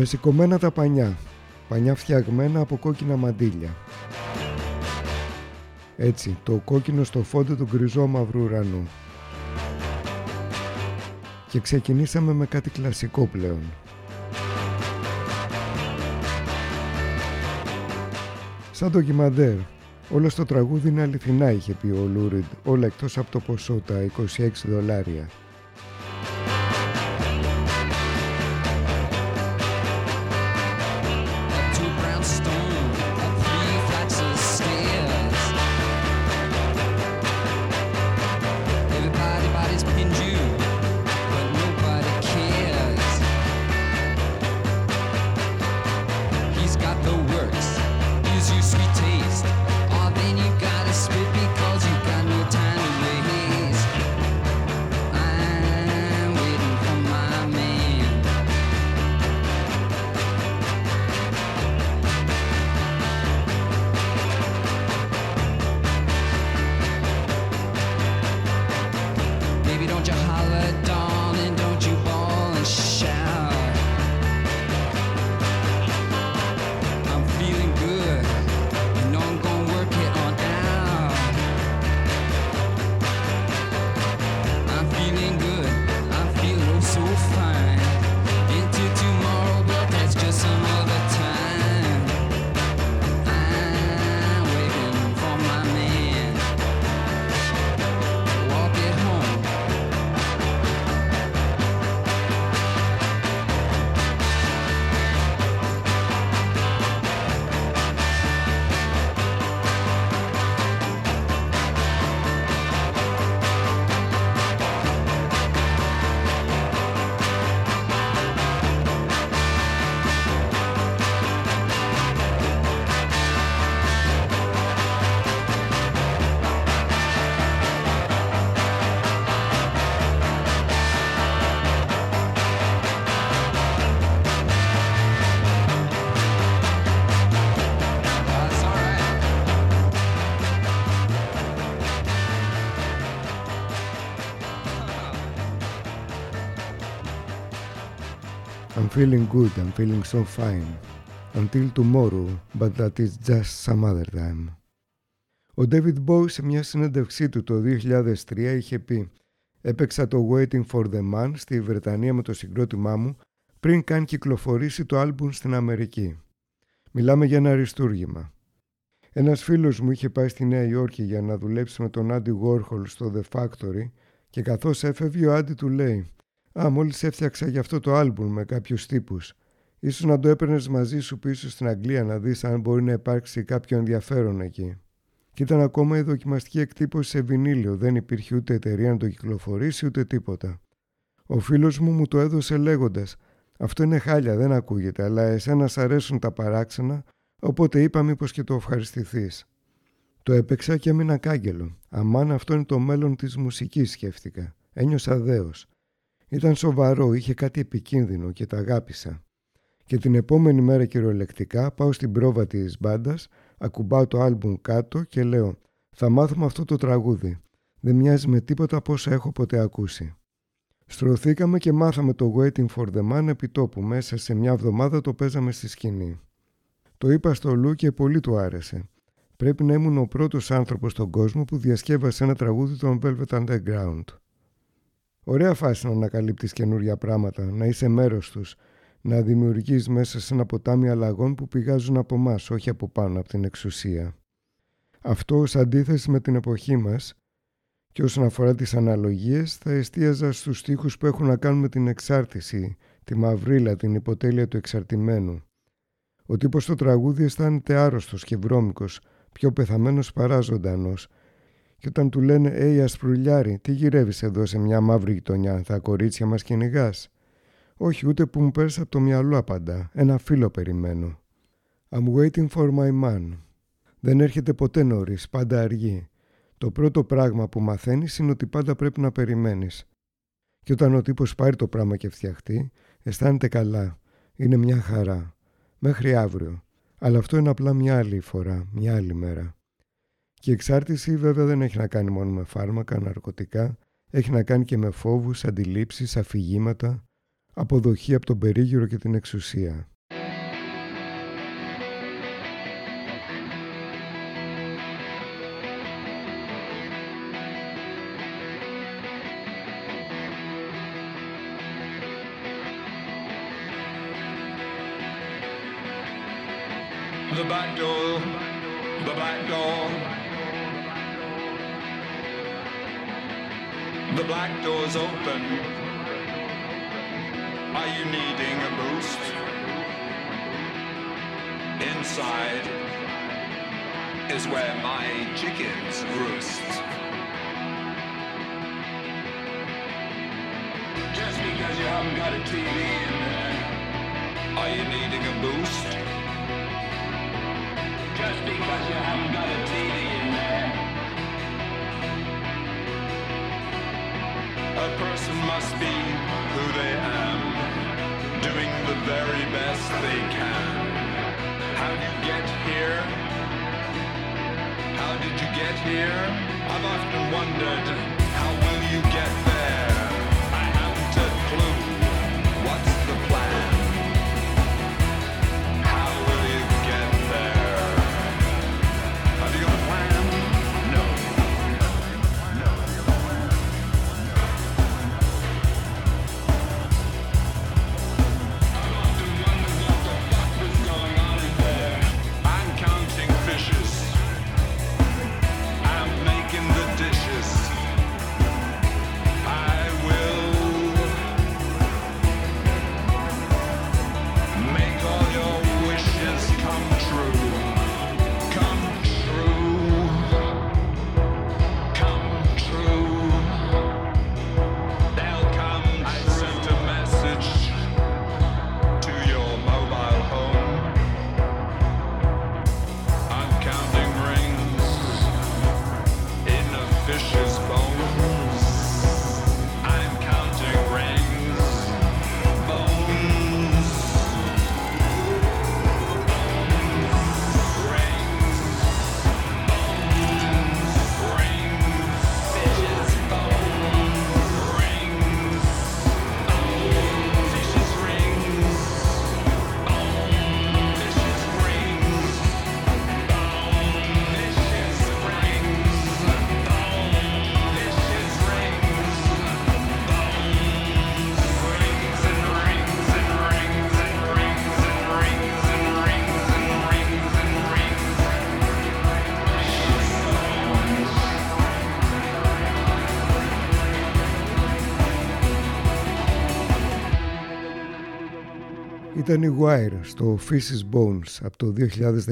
με σηκωμένα τα πανιά, πανιά φτιαγμένα από κόκκινα μαντήλια. Έτσι, το κόκκινο στο φόντο του γκριζό μαύρου ουρανού. Και ξεκινήσαμε με κάτι κλασικό πλέον. Σαν το ντοκιμαντέρ, όλο στο τραγούδι είναι αληθινά είχε πει ο Λούριντ, όλα εκτός από το ποσό τα 26 δολάρια. Feeling good, I'm feeling so fine. Until tomorrow, but that is just some other time. Ο David Bowie σε μια συνέντευξή του το 2003 είχε πει «Έπαιξα το Waiting for the Man στη Βρετανία με το συγκρότημά μου πριν καν κυκλοφορήσει το άλμπουμ στην Αμερική. Μιλάμε για ένα αριστούργημα. Ένας φίλος μου είχε πάει στη Νέα Υόρκη για να δουλέψει με τον Άντι Γόρχολ στο The Factory και καθώς έφευγε ο Άντι του λέει «Α, μόλις έφτιαξα για αυτό το άλμπουμ με κάποιους τύπους. Ίσως να το έπαιρνες μαζί σου πίσω στην Αγγλία να δεις αν μπορεί να υπάρξει κάποιο ενδιαφέρον εκεί». Και ήταν ακόμα η δοκιμαστική εκτύπωση σε βινίλιο, δεν υπήρχε ούτε εταιρεία να το κυκλοφορήσει ούτε τίποτα. Ο φίλος μου μου το έδωσε λέγοντας «Αυτό είναι χάλια, δεν ακούγεται, αλλά εσένα σ' αρέσουν τα παράξενα, οπότε είπα μήπως και το ευχαριστηθείς». Το έπαιξα και έμεινα κάγκελο. Αμάν αυτό είναι το μέλλον της μουσικής σκέφτηκα. Ένιωσα δέος. Ήταν σοβαρό, είχε κάτι επικίνδυνο και τα αγάπησα. Και την επόμενη μέρα κυριολεκτικά πάω στην πρόβα της μπάντας, ακουμπάω το άλμπουμ κάτω και λέω «Θα μάθουμε αυτό το τραγούδι. Δεν μοιάζει με τίποτα από όσα έχω ποτέ ακούσει». Στρωθήκαμε και μάθαμε το Waiting for the Man επί τόπου. Μέσα σε μια εβδομάδα το παίζαμε στη σκηνή. Το είπα στο Λου και πολύ του άρεσε. Πρέπει να ήμουν ο πρώτος άνθρωπος στον κόσμο που διασκεύασε ένα τραγούδι των Velvet Underground. Ωραία φάση να ανακαλύπτεις καινούργια πράγματα, να είσαι μέρος τους, να δημιουργείς μέσα σε ένα ποτάμι αλλαγών που πηγάζουν από εμάς, όχι από πάνω από την εξουσία. Αυτό ως αντίθεση με την εποχή μας και όσον αφορά τις αναλογίες θα εστίαζα στους στίχους που έχουν να κάνουν με την εξάρτηση, τη μαυρίλα, την υποτέλεια του εξαρτημένου. Ο τύπος στο τραγούδι αισθάνεται άρρωστος και βρώμικος, πιο πεθαμένος παρά ζωντανός. Και όταν του λένε «Ει ασπρουλιάρι, τι γυρεύεις εδώ σε μια μαύρη γειτονιά, θα κορίτσια μας κυνηγάς; Όχι, ούτε που μου πέρασε από το μυαλό απαντά. Ένα φίλο περιμένω. I'm waiting for my man. Δεν έρχεται ποτέ νωρίς, πάντα αργεί. Το πρώτο πράγμα που μαθαίνεις είναι ότι πάντα πρέπει να περιμένεις. Και όταν ο τύπος πάρει το πράγμα και φτιαχτεί, αισθάνεται καλά. Είναι μια χαρά. Μέχρι αύριο. Αλλά αυτό είναι απλά μια άλλη φορά, μια άλλη μέρα. Και η εξάρτηση βέβαια δεν έχει να κάνει μόνο με φάρμακα, ναρκωτικά, έχει να κάνει και με φόβους, αντιλήψεις, αφηγήματα, αποδοχή από τον περίγυρο και την εξουσία. Black door's open. Are you needing a boost? Inside is where my chickens roost. Just because you haven't got a TV in there. Are you needing a boost? Just because you haven't got a TV A person must be who they am, doing the very best they can. How do you get here? How did you get here? I've often wondered, how will you get there? Ήταν η Wire στο Fishes Bones από το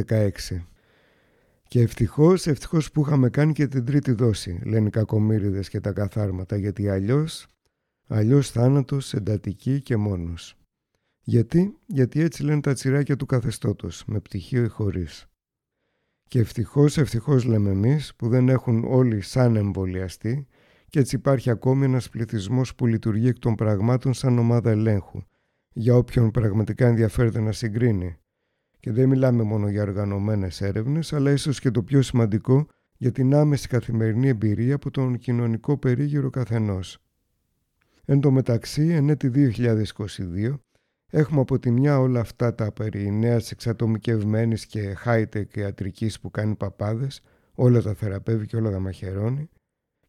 2016. Και ευτυχώς, ευτυχώς που είχαμε κάνει και την τρίτη δόση, λένε οι κακομύριδες και τα καθάρματα, γιατί αλλιώς, αλλιώς θάνατος, εντατική και μόνος. Γιατί, γιατί έτσι λένε τα τσιράκια του καθεστώτος, με πτυχίο ή χωρίς. Και ευτυχώς, ευτυχώς λέμε εμείς, που δεν έχουν όλοι σαν εμβολιαστεί και έτσι υπάρχει ακόμη ένας πληθυσμός που λειτουργεί εκ των πραγμάτων σαν ομάδα ελέγχου, για όποιον πραγματικά ενδιαφέρεται να συγκρίνει. Και δεν μιλάμε μόνο για οργανωμένες έρευνες, αλλά ίσως και το πιο σημαντικό για την άμεση καθημερινή εμπειρία από τον κοινωνικό περίγυρο καθενός. Εν τω μεταξύ, εν έτη 2022, έχουμε από τη μια όλα αυτά τα περί νέας εξατομικευμένης και high-tech ιατρικής που κάνει παπάδες, όλα τα θεραπεύει και όλα τα μαχαιρώνει,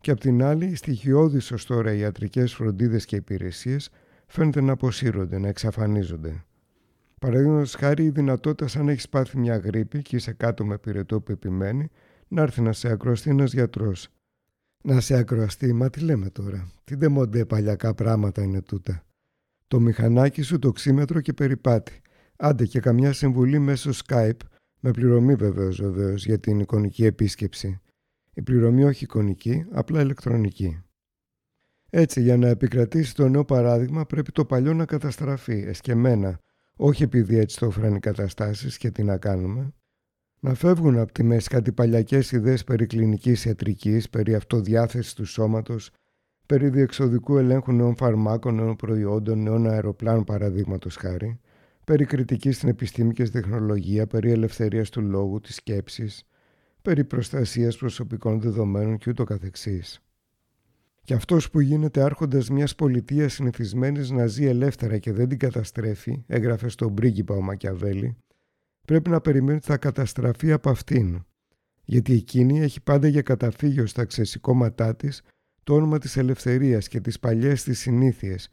και απ' την άλλη, οι στοιχειώδεις ως τώρα ιατρικές φροντίδες και υπηρεσίες φαίνεται να αποσύρονται, να εξαφανίζονται. Παραδείγματος χάρη, η δυνατότητα, σαν έχεις πάθει μια γρήπη και είσαι κάτω με πυρετό που επιμένει, να έρθει να σε ακροαστεί ένας γιατρός. Να σε ακροαστεί, μα τι λέμε τώρα. Τι ντεμοντέ παλιακά πράγματα είναι τούτα. Το μηχανάκι σου, το ξύμετρο και περιπάτη. Άντε και καμιά συμβουλή μέσω Skype, με πληρωμή βεβαίως βεβαίως για την εικονική επίσκεψη. Η πληρωμή όχι εικονική, απλά ηλεκτρονική. Έτσι, για να επικρατήσει το νέο παράδειγμα, πρέπει το παλιό να καταστραφεί, εσκεμμένα, όχι επειδή έτσι το έφεραν οι καταστάσεις και τι να κάνουμε. Να φεύγουν από τη μέση κάτι παλιακές ιδέες περί κλινικής ιατρικής, περί αυτοδιάθεσης του σώματος, περί διεξοδικού ελέγχου νέων φαρμάκων, νέων προϊόντων, νέων αεροπλάνων παραδείγματος χάρη, περί κριτικής στην επιστήμη και στην τεχνολογία, περί ελευθερίας του λόγου, της σκέψης, περί προστασίας προσωπικών δεδομένων και ούτω καθεξής. Και αυτός που γίνεται άρχοντας μιας πολιτείας συνηθισμένης να ζει ελεύθερα και δεν την καταστρέφει, έγραφε στον πρίγκιπα ο Μακιαβέλη, πρέπει να περιμένει ότι θα καταστραφεί από αυτήν. Γιατί εκείνη έχει πάντα για καταφύγιο στα ξεσηκώματά της το όνομα της ελευθερίας και τις παλιές της συνήθειες,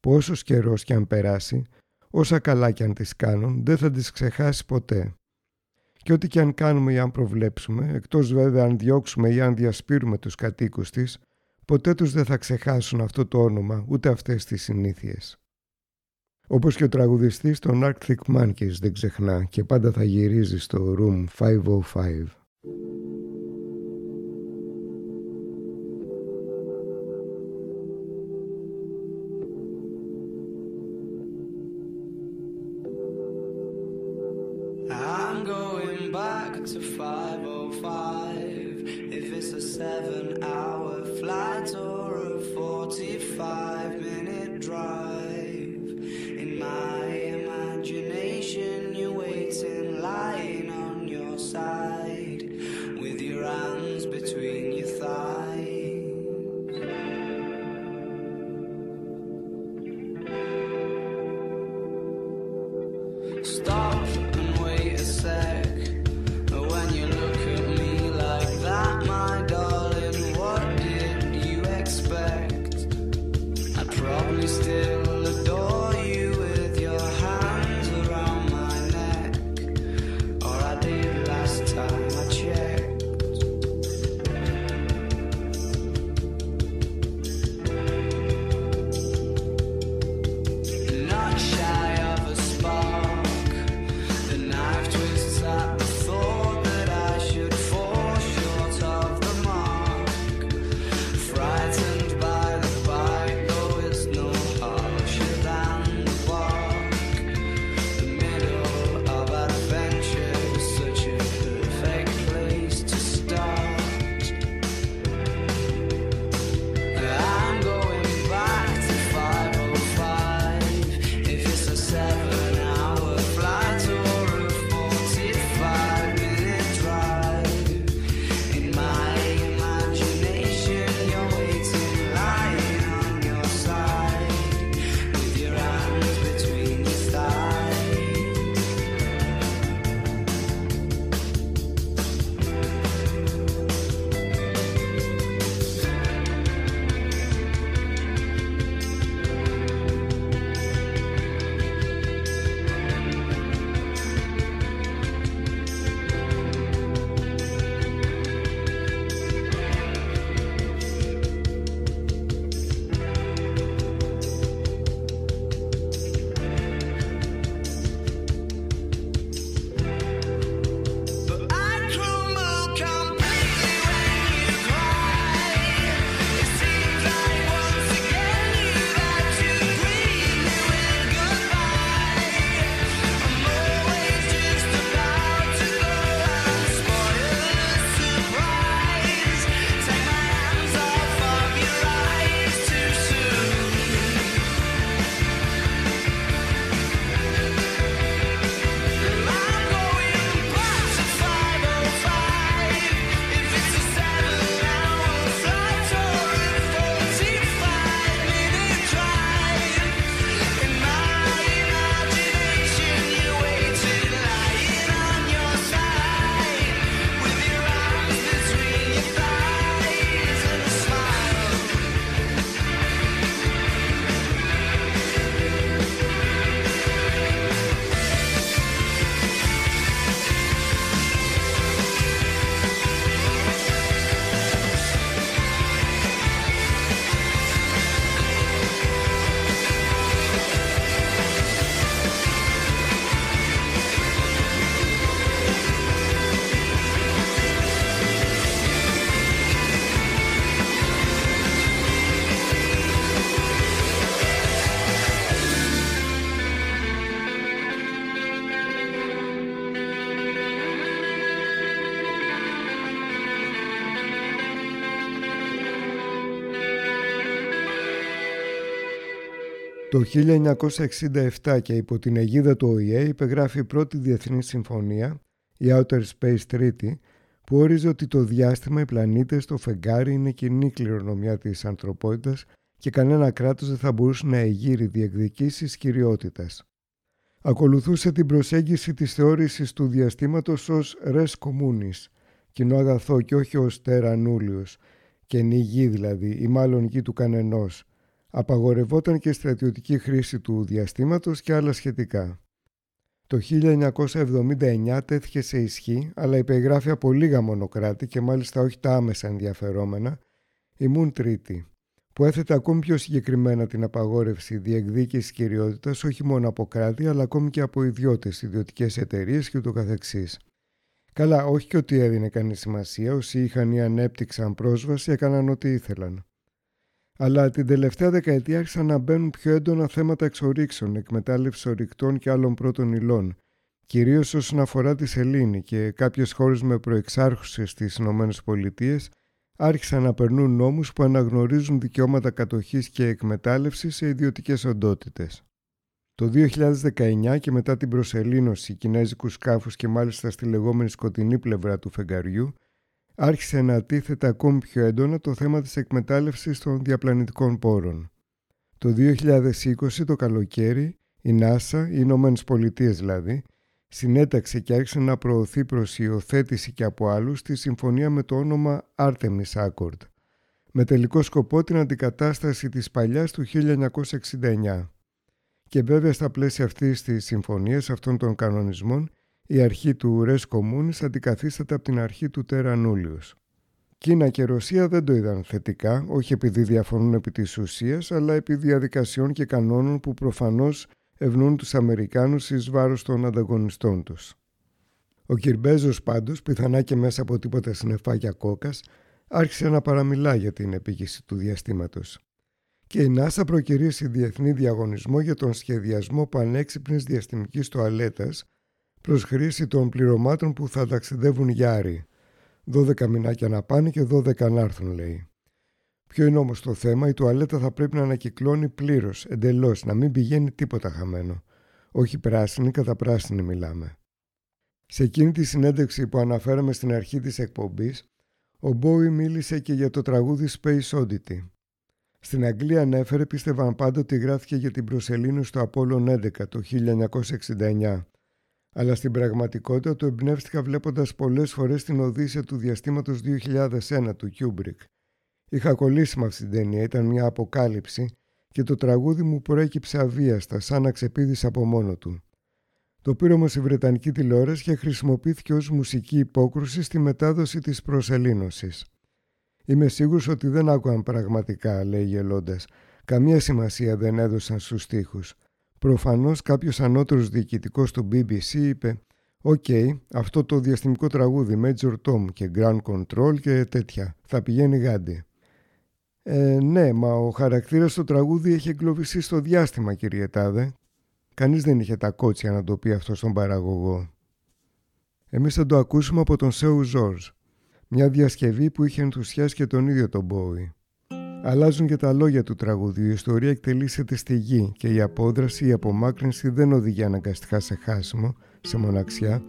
που όσος καιρός κι αν περάσει, όσα καλά κι αν τις κάνουν, δεν θα τις ξεχάσει ποτέ. Και ό,τι κι αν κάνουμε ή αν προβλέψουμε, εκτός βέβαια αν διώξουμε ή αν διασπείρουμε τους κατοίκους της, ποτέ τους δεν θα ξεχάσουν αυτό το όνομα, ούτε αυτές τις συνήθειες. Όπως και ο τραγουδιστής των Arctic Monkeys δεν ξεχνά και πάντα θα γυρίζει στο Room 505. I'm going back to 505. If it's a seven hour flight or a 45 minute drive. Το 1967 και υπό την αιγίδα του ΟΗΕ υπεγράφει η πρώτη διεθνή συμφωνία, η Outer Space Treaty, που όριζε ότι το διάστημα, οι πλανήτες, το φεγγάρι είναι κοινή κληρονομιά της ανθρωπότητας και κανένα κράτος δεν θα μπορούσε να εγείρει διεκδικήσεις κυριότητας. Ακολουθούσε την προσέγγιση της θεώρησης του διαστήματος ως res communis, κοινό αγαθό και όχι ως terra nullius, καινή γη δηλαδή, ή μάλλον γη του κανενός. Απαγορευόταν και στρατιωτική χρήση του διαστήματος και άλλα σχετικά. Το 1979 τέθηκε σε ισχύ, αλλά υπεγράφει από λίγα μονοκράτη και μάλιστα όχι τα άμεσα ενδιαφερόμενα, η Moon Treaty, που έθετε ακόμη πιο συγκεκριμένα την απαγόρευση διεκδίκησης κυριότητας όχι μόνο από κράτη, αλλά ακόμη και από ιδιώτες, ιδιωτικές εταιρείες και ούτω καθεξής. Καλά, όχι και ότι έδινε κανείς σημασία, όσοι είχαν ή ανέπτυξαν πρόσβαση έκαναν ό,τι ήθελαν. Αλλά την τελευταία δεκαετία άρχισαν να μπαίνουν πιο έντονα θέματα εξορίξεων, εκμετάλλευση ορυκτών και άλλων πρώτων υλών, κυρίως όσον αφορά τη σελήνη και κάποιες χώρες με προεξάρχουσες στις ΗΠΑ άρχισαν να περνούν νόμους που αναγνωρίζουν δικαιώματα κατοχής και εκμετάλλευσης σε ιδιωτικές οντότητες. Το 2019 και μετά την προσελήνωση κινέζικους σκάφους και μάλιστα στη λεγόμενη σκοτεινή πλευρά του φεγγαριού, άρχισε να τίθεται ακόμη πιο έντονα το θέμα της εκμετάλλευσης των διαπλανητικών πόρων. Το 2020 το καλοκαίρι η NASA, οι Ηνωμένες Πολιτείες δηλαδή, συνέταξε και άρχισε να προωθεί προς υιοθέτηση και από άλλους τη συμφωνία με το όνομα Artemis Accord, με τελικό σκοπό την αντικατάσταση της παλιάς του 1969. Και βέβαια στα πλαίσια αυτής της συμφωνίας αυτών των κανονισμών η αρχή του Res Communis αντικαθίσταται από την αρχή του Terra Nullius. Κίνα και Ρωσία δεν το είδαν θετικά, όχι επειδή διαφωνούν επί της ουσίας, αλλά επί διαδικασιών και κανόνων που προφανώς ευνούν τους Αμερικάνους εις βάρος των ανταγωνιστών τους. Ο Κυρμπέζος πάντως, πιθανά και μέσα από τίποτα συννεφάκια κόκας, άρχισε να παραμιλά για την επίγηση του διαστήματος. Και η NASA προκυρήσει διεθνή διαγωνισμό για τον σχεδιασμό πανέξυπνης διαστημικής τοαλέτας προς χρήση των πληρωμάτων που θα ταξιδεύουν για άρη. 12 μηνάκια να πάνε και 12 να έρθουν λέει. Ποιο είναι όμως το θέμα, η τουαλέτα θα πρέπει να ανακυκλώνει πλήρως, εντελώς, να μην πηγαίνει τίποτα χαμένο. Όχι πράσινη, κατά πράσινη μιλάμε. Σε εκείνη τη συνέντευξη που αναφέραμε στην αρχή της εκπομπής, ο Μπόι μίλησε και για το τραγούδι Space Oddity. Στην Αγγλία ανέφερε πίστευαν πάντα ότι γράφτηκε για την προσελήνωση του Απόλλων 11 το 1969. Αλλά στην πραγματικότητα το εμπνεύστηκα βλέποντας πολλές φορές την Οδύσσια του διαστήματος 2001 του Kubrick Είχα κολλήσει με αυτή την ταινία, ήταν μια αποκάλυψη και το τραγούδι μου προέκυψε αβίαστα, σαν να ξεπίδησε από μόνο του. Το πήρε όμω η Βρετανική τηλεόραση και χρησιμοποιήθηκε ως μουσική υπόκρουση στη μετάδοση της προσελήνωσης. Είμαι σίγουρος ότι δεν άκουαν πραγματικά, λέει γελώντας. Καμία σημασία δεν έδωσαν στους στίχους. Προφανώς κάποιος ανώτερος διοικητικός του BBC είπε «OK, αυτό το διαστημικό τραγούδι Major Tom και Ground Control και τέτοια, θα πηγαίνει γάντι». Ε, ναι, μα ο χαρακτήρας στο τραγούδι έχει εγκλωβιστεί στο διάστημα, κύριε Τάδε. Κανείς δεν είχε τα κότσια να το πει αυτό στον παραγωγό. Εμείς θα το ακούσουμε από τον Σέου Ζόρζ, μια διασκευή που είχε ενθουσιάσει και τον ίδιο τον Μπόι. Αλλάζουν και τα λόγια του τραγουδιού, η ιστορία εκτελήσεται στη γη και η απόδραση, η απομάκρυνση δεν οδηγεί αναγκαστικά σε χάσιμο, σε μοναξιά.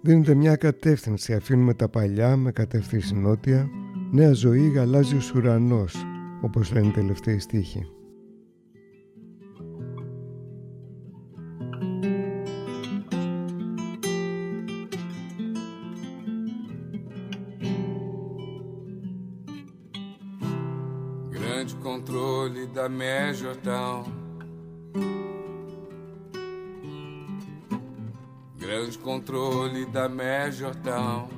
Δίνεται μια κατεύθυνση, αφήνουμε τα παλιά με κατεύθυνση νότια, νέα ζωή γαλάζιος ουρανός, όπως λένε οι τελευταίοι στίχοι. Da Majortown. Grande controle da Majortown.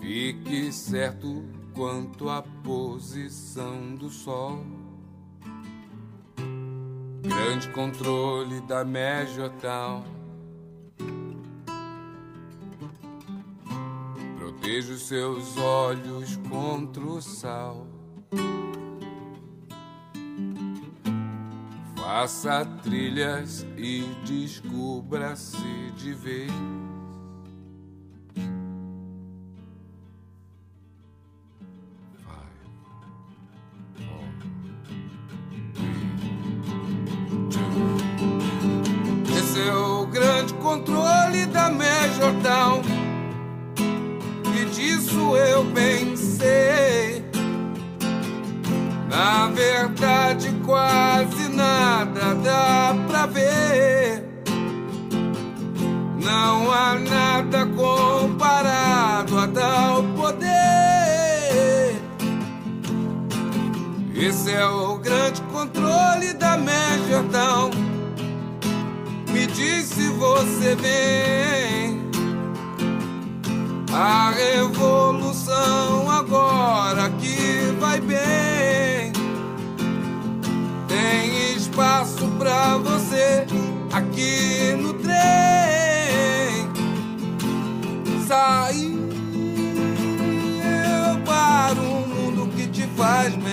Fique certo quanto à posição do Sol. Grande controle da Majortown. Proteja Vejo seus olhos contra o sal. Faça trilhas e descubra-se de vez. Esse é o grande controle da Major Down. Disso eu bem sei. Na verdade, quase nada dá pra ver. Não há nada comparado a tal poder. Esse é o grande controle da Major Town. Me diz se você vem. A revolução agora que vai bem. Tem espaço pra você aqui no trem. Sair para um mundo que te faz bem.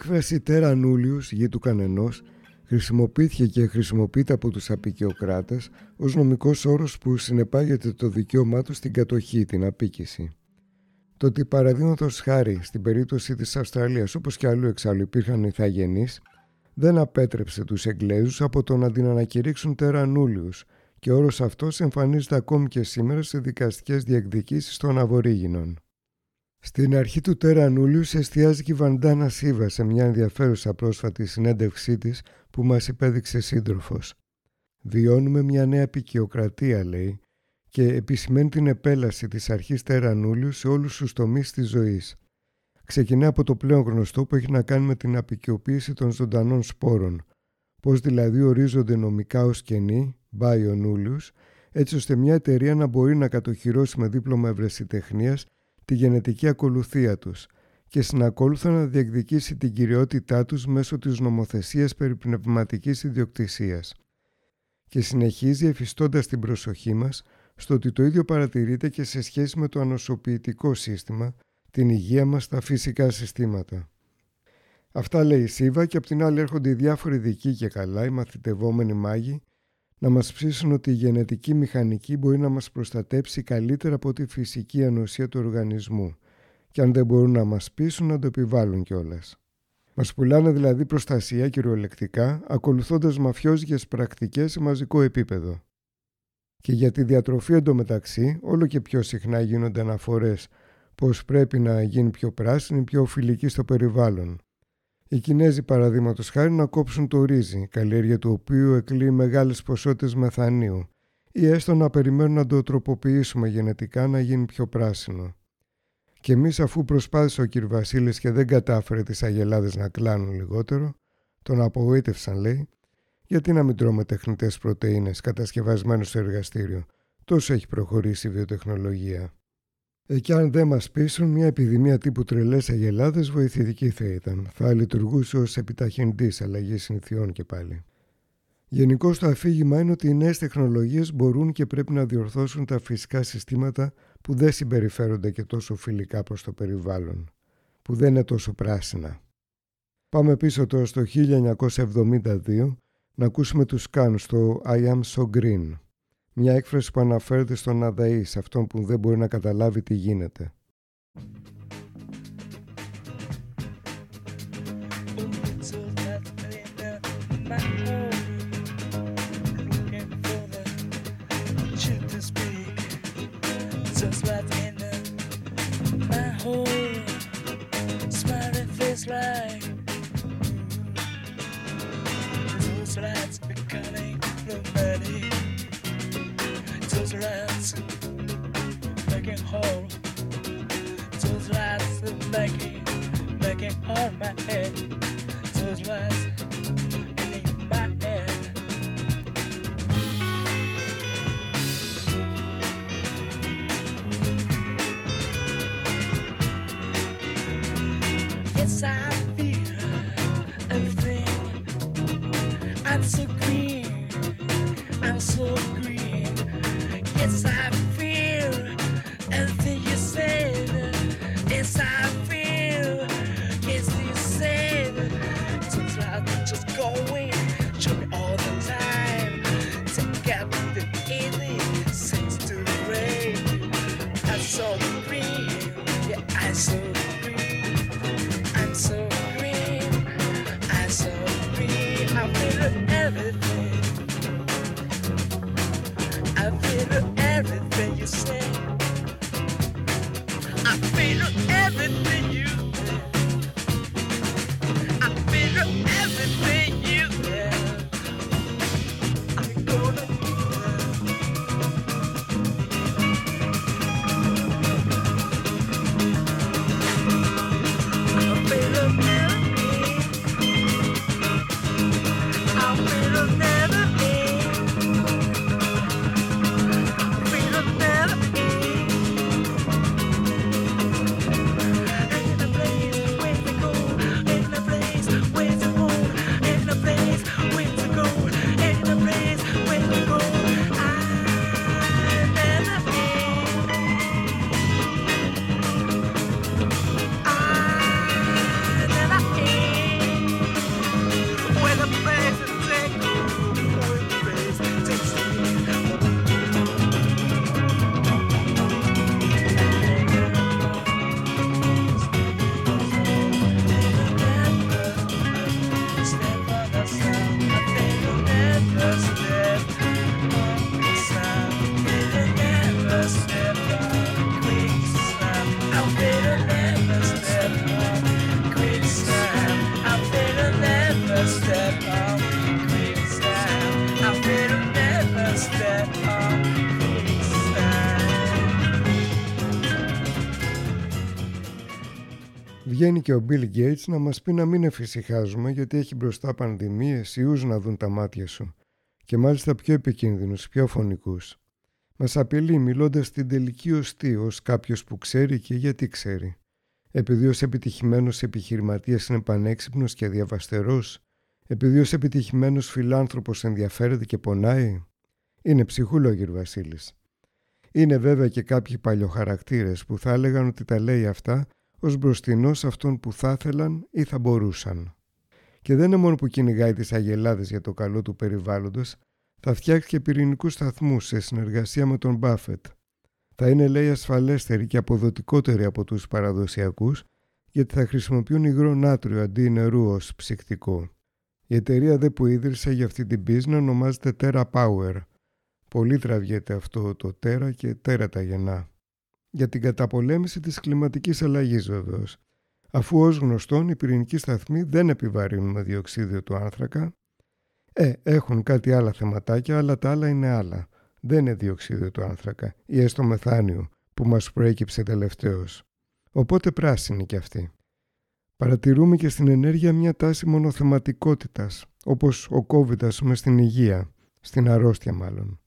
Έκφραση τέρα νούλιους, γη του κανενός, χρησιμοποιήθηκε και χρησιμοποιείται από τους απεικιοκράτες ως νομικός όρος που συνεπάγεται το δικαίωμά τους στην κατοχή, την απίκηση. Το ότι παραδείγματος χάρη στην περίπτωση της Αυστραλίας όπως και αλλού εξάλλου υπήρχαν ηθαγενείς δεν απέτρεψε τους Εγγλέζους από το να την ανακηρύξουν τέρα νούλιους και ο όρος αυτός εμφανίζεται ακόμη και σήμερα σε δικαστικές διεκδικήσεις των Αβορήγινων. Στην αρχή του Τερανούλιους εστιάζει και η Βαντάνα Σίβα σε μια ενδιαφέρουσα πρόσφατη συνέντευξή της που μας υπέδειξε σύντροφος. Βιώνουμε μια νέα επικιοκρατία, λέει, και επισημαίνει την επέλαση της αρχής Τερανούλιους σε όλους τους τομείς της ζωής. Ξεκινά από το πλέον γνωστό που έχει να κάνει με την απεικιοποίηση των ζωντανών σπόρων, πώς δηλαδή ορίζονται νομικά ως κενή, Nullius, έτσι ώστε μια εταιρεία να μπορεί να κατοχυρώσει με δίπλωμα ευρεσιτεχνίας τη γενετική ακολουθία τους και συνακόλουθα να διεκδικήσει την κυριότητά τους μέσω της νομοθεσίας περί πνευματικής ιδιοκτησίας. Και συνεχίζει εφιστώντας την προσοχή μας στο ότι το ίδιο παρατηρείται και σε σχέση με το ανοσοποιητικό σύστημα, την υγεία μας στα φυσικά συστήματα. Αυτά λέει η Σίβα και απ' την άλλη έρχονται οι διάφοροι δικοί και καλά, οι μαθητευόμενοι μάγοι, να μας ψήσουν ότι η γενετική μηχανική μπορεί να μας προστατέψει καλύτερα από τη φυσική ανοσία του οργανισμού και αν δεν μπορούν να μας πείσουν να το επιβάλλουν κιόλας. Μας πουλάνε δηλαδή προστασία κυριολεκτικά, ακολουθώντας μαφιόζικες πρακτικές σε μαζικό επίπεδο. Και για τη διατροφή εντωμεταξύ, όλο και πιο συχνά γίνονται αναφορές πως πρέπει να γίνει πιο πράσινη, πιο φιλική στο περιβάλλον. Οι Κινέζοι παραδείγματος χάρη να κόψουν το ρύζι, καλλιέργεια του οποίου εκλείει μεγάλες ποσότητες μεθανίου, ή έστω να περιμένουν να το τροποποιήσουμε γενετικά να γίνει πιο πράσινο. Και εμείς, αφού προσπάθησε ο κ. Βασίλης και δεν κατάφερε τις αγελάδες να κλάνουν λιγότερο, τον απογοήτευσαν, λέει, γιατί να μην τρώμε τεχνητές πρωτενε κατασκευασμένε στο εργαστήριο. Τόσο έχει προχωρήσει η βιοτεχνολογία. Εκεί αν δεν μας πείσουν, μια επιδημία τύπου τρελές αγελάδες βοηθητική θα ήταν. Θα λειτουργούσε ως επιταχυντής αλλαγής συνθειών και πάλι. Γενικώ το αφήγημα είναι ότι οι νέες τεχνολογίες μπορούν και πρέπει να διορθώσουν τα φυσικά συστήματα που δεν συμπεριφέρονται και τόσο φιλικά προς το περιβάλλον, που δεν είναι τόσο πράσινα. Πάμε πίσω τώρα στο 1972 να ακούσουμε τους Καν στο I am so green. Μια έκφραση που αναφέρεται στον αδαή, σε αυτόν που δεν μπορεί να καταλάβει τι γίνεται. Just right και ο Bill Gates να μας πει να μην εφησυχάζουμε γιατί έχει μπροστά πανδημίες, ιούς να δουν τα μάτια σου και μάλιστα πιο επικίνδυνους, πιο φωνικούς. Μας απειλεί μιλώντας την τελική οστή ως κάποιος που ξέρει και γιατί ξέρει. Επειδή ως επιτυχημένος επιχειρηματίας είναι πανέξυπνος και διαβαστερός, επειδή ως επιτυχημένος φιλάνθρωπος ενδιαφέρεται και πονάει, είναι ψυχούλογυρ Βασίλης. Είναι βέβαια και κάποιοι παλιοχαρακτήρες που θα έλεγαν ότι τα λέει αυτά ως μπροστινός αυτών που θα ήθελαν ή θα μπορούσαν. Και δεν είναι μόνο που κυνηγάει τις αγελάδες για το καλό του περιβάλλοντος, θα φτιάξει και πυρηνικούς σταθμούς σε συνεργασία με τον Μπάφετ. Θα είναι λέει ασφαλέστεροι και αποδοτικότεροι από τους παραδοσιακούς γιατί θα χρησιμοποιούν υγρό νάτριο αντί νερού ως ψυκτικό. Η εταιρεία δε που ίδρυσε για αυτή την πίσνα ονομάζεται Terra Power. Πολύ τραβιέται αυτό το Terra και Terra τα γεννά. Για την καταπολέμηση της κλιματικής αλλαγής βεβαίως. Αφού ως γνωστόν οι πυρηνικοί σταθμοί δεν επιβαρύνουν με διοξίδιο του άνθρακα, ε, έχουν κάτι άλλα θεματάκια, αλλά τα άλλα είναι άλλα. Δεν είναι διοξίδιο του άνθρακα ή έστω μεθάνιο που μας προέκυψε τελευταίως. Οπότε πράσινη κι αυτή. Παρατηρούμε και στην ενέργεια μια τάση μονοθεματικότητας, όπως ο COVID ας πούμε στην υγεία, στην αρρώστια μάλλον.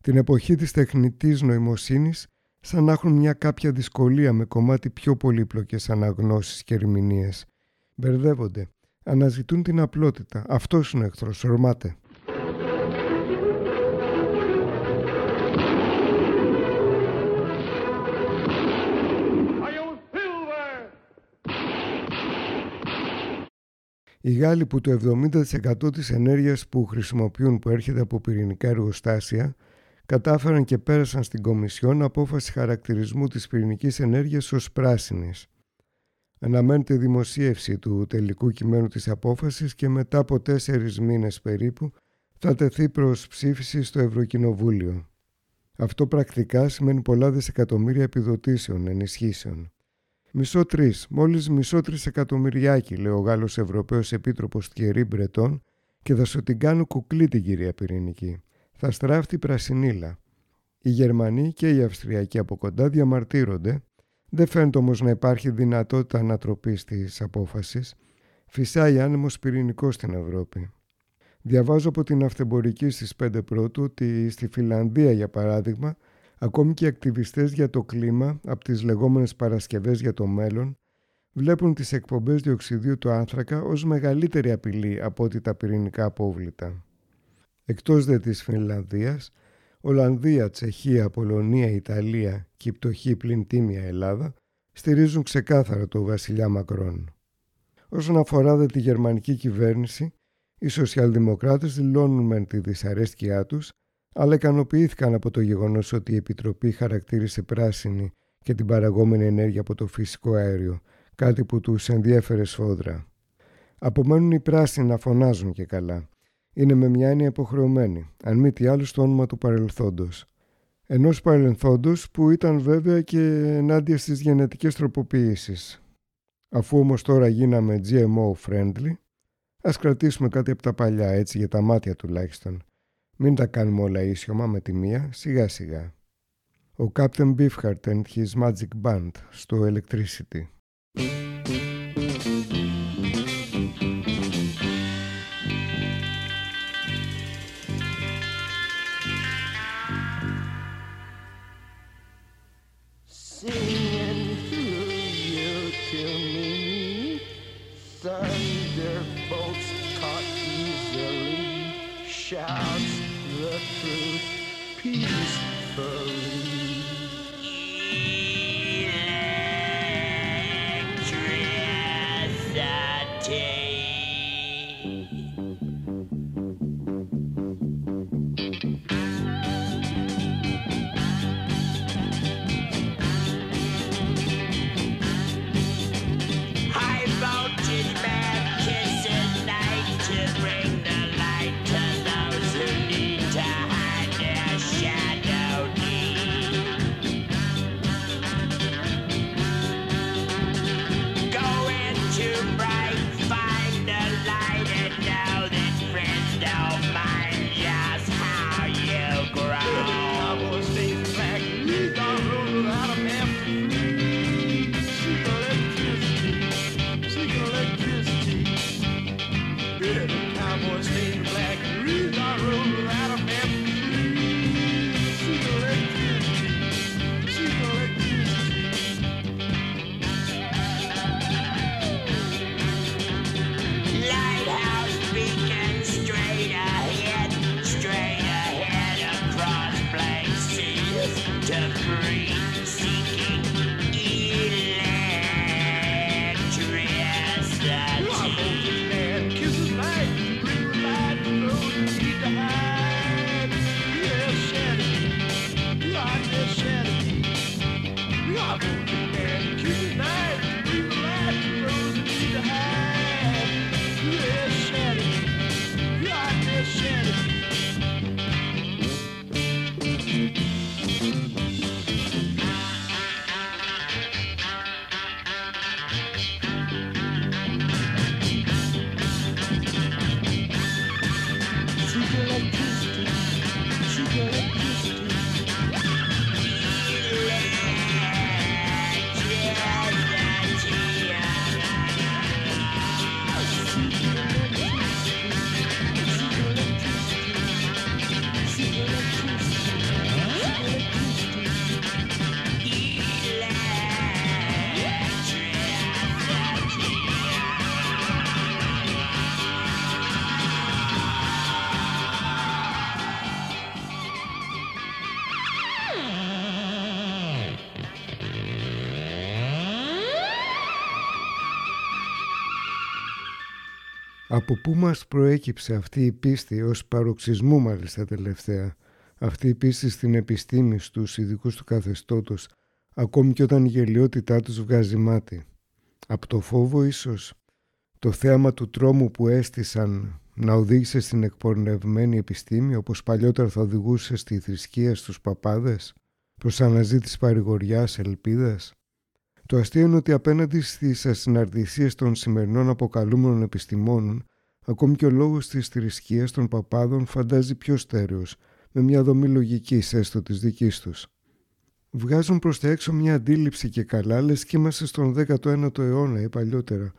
Την εποχή της τεχνητής νοημοσύνης σαν να έχουν μια κάποια δυσκολία με κομμάτι πιο πολύπλοκες αναγνώσεις και ερμηνείες. Μπερδεύονται. Αναζητούν την απλότητα. Αυτός είναι ο εχθρός. Ορμάται. Οι Γάλλοι που το 70% της ενέργειας που χρησιμοποιούν που έρχεται από πυρηνικά εργοστάσια κατάφεραν και πέρασαν στην Κομισιόν απόφαση χαρακτηρισμού της πυρηνικής ενέργειας ως πράσινης. Αναμένεται η δημοσίευση του τελικού κειμένου της απόφασης και μετά από τέσσερις μήνες περίπου θα τεθεί προς ψήφιση στο Ευρωκοινοβούλιο. Αυτό πρακτικά σημαίνει πολλά δισεκατομμύρια επιδοτήσεων, ενισχύσεων. Μισό τρεις, μόλις μισό τρισεκατομμυριάκι, λέει ο Γάλλος Ευρωπαίος Επίτροπος Τιερή Μπρετών, και θα σου την κάνω κουκλή την κυρία Πυρηνική. Θα στράφτει πρασινίλα. Οι Γερμανοί και οι Αυστριακοί από κοντά διαμαρτύρονται. Δεν φαίνεται όμως να υπάρχει δυνατότητα ανατροπής της απόφασης. Φυσάει άνεμος πυρηνικός στην Ευρώπη. Διαβάζω από την αυτεμπορική στις 5 πρώτου ότι στη Φιλανδία για παράδειγμα Ακόμη και οι ακτιβιστές για το κλίμα από τις λεγόμενες Παρασκευές για το μέλλον βλέπουν τις εκπομπές διοξιδίου του άνθρακα ως μεγαλύτερη απειλή από ότι τα πυρηνικά απόβλητα. Εκτός δε της Φινλανδίας, Ολλανδία, Τσεχία, Πολωνία, Ιταλία και η πτωχή πλην τίμια Ελλάδα στηρίζουν ξεκάθαρα το βασιλιά Μακρόν. Όσον αφορά δε τη γερμανική κυβέρνηση, οι σοσιαλδημοκράτες δηλώνουν με τη δυσαρέσκειά τους αλλά ικανοποιήθηκαν από το γεγονός ότι η Επιτροπή χαρακτήρισε πράσινη και την παραγόμενη ενέργεια από το φυσικό αέριο, κάτι που τους ενδιέφερε σφόδρα. Απομένουν οι πράσινοι να φωνάζουν και καλά. Είναι με μια έννοια υποχρεωμένοι, αν μη τι άλλο στο όνομα του παρελθόντος. Ενός παρελθόντος που ήταν βέβαια και ενάντια στις γενετικές τροποποιήσεις. Αφού όμως τώρα γίναμε GMO friendly, ας κρατήσουμε κάτι από τα παλιά έτσι για τα μάτια τουλάχιστον μην τα κάνουμε όλα ίσιομα με τη μία, σιγά σιγά. Ο Captain Beefheart and his Magic Band στο Electricity. believe. Από πού μας προέκυψε αυτή η πίστη ως παροξισμού μάλιστα τελευταία, αυτή η πίστη στην επιστήμη στους ειδικούς του καθεστώτος, ακόμη και όταν η γελιότητά τους βγάζει μάτι; Από το φόβο ίσως, το θέαμα του τρόμου που έστησαν να οδήγησε στην εκπορνευμένη επιστήμη όπως παλιότερα θα οδηγούσε στη θρησκεία στους παπάδες, προς αναζήτηση παρηγοριάς, ελπίδας; Το αστείο είναι ότι απέναντι στις ασυναρτησίες των σημερινών αποκαλούμενων επιστημόνων, ακόμη και ο λόγος της θρησκείας των παπάδων φαντάζει πιο στέρεος, με μια δομή λογικής έστω της δικής τους. Βγάζουν προς τα έξω μια αντίληψη και καλά, λες και είμαστε στον 19ο αιώνα ή παλιότερα,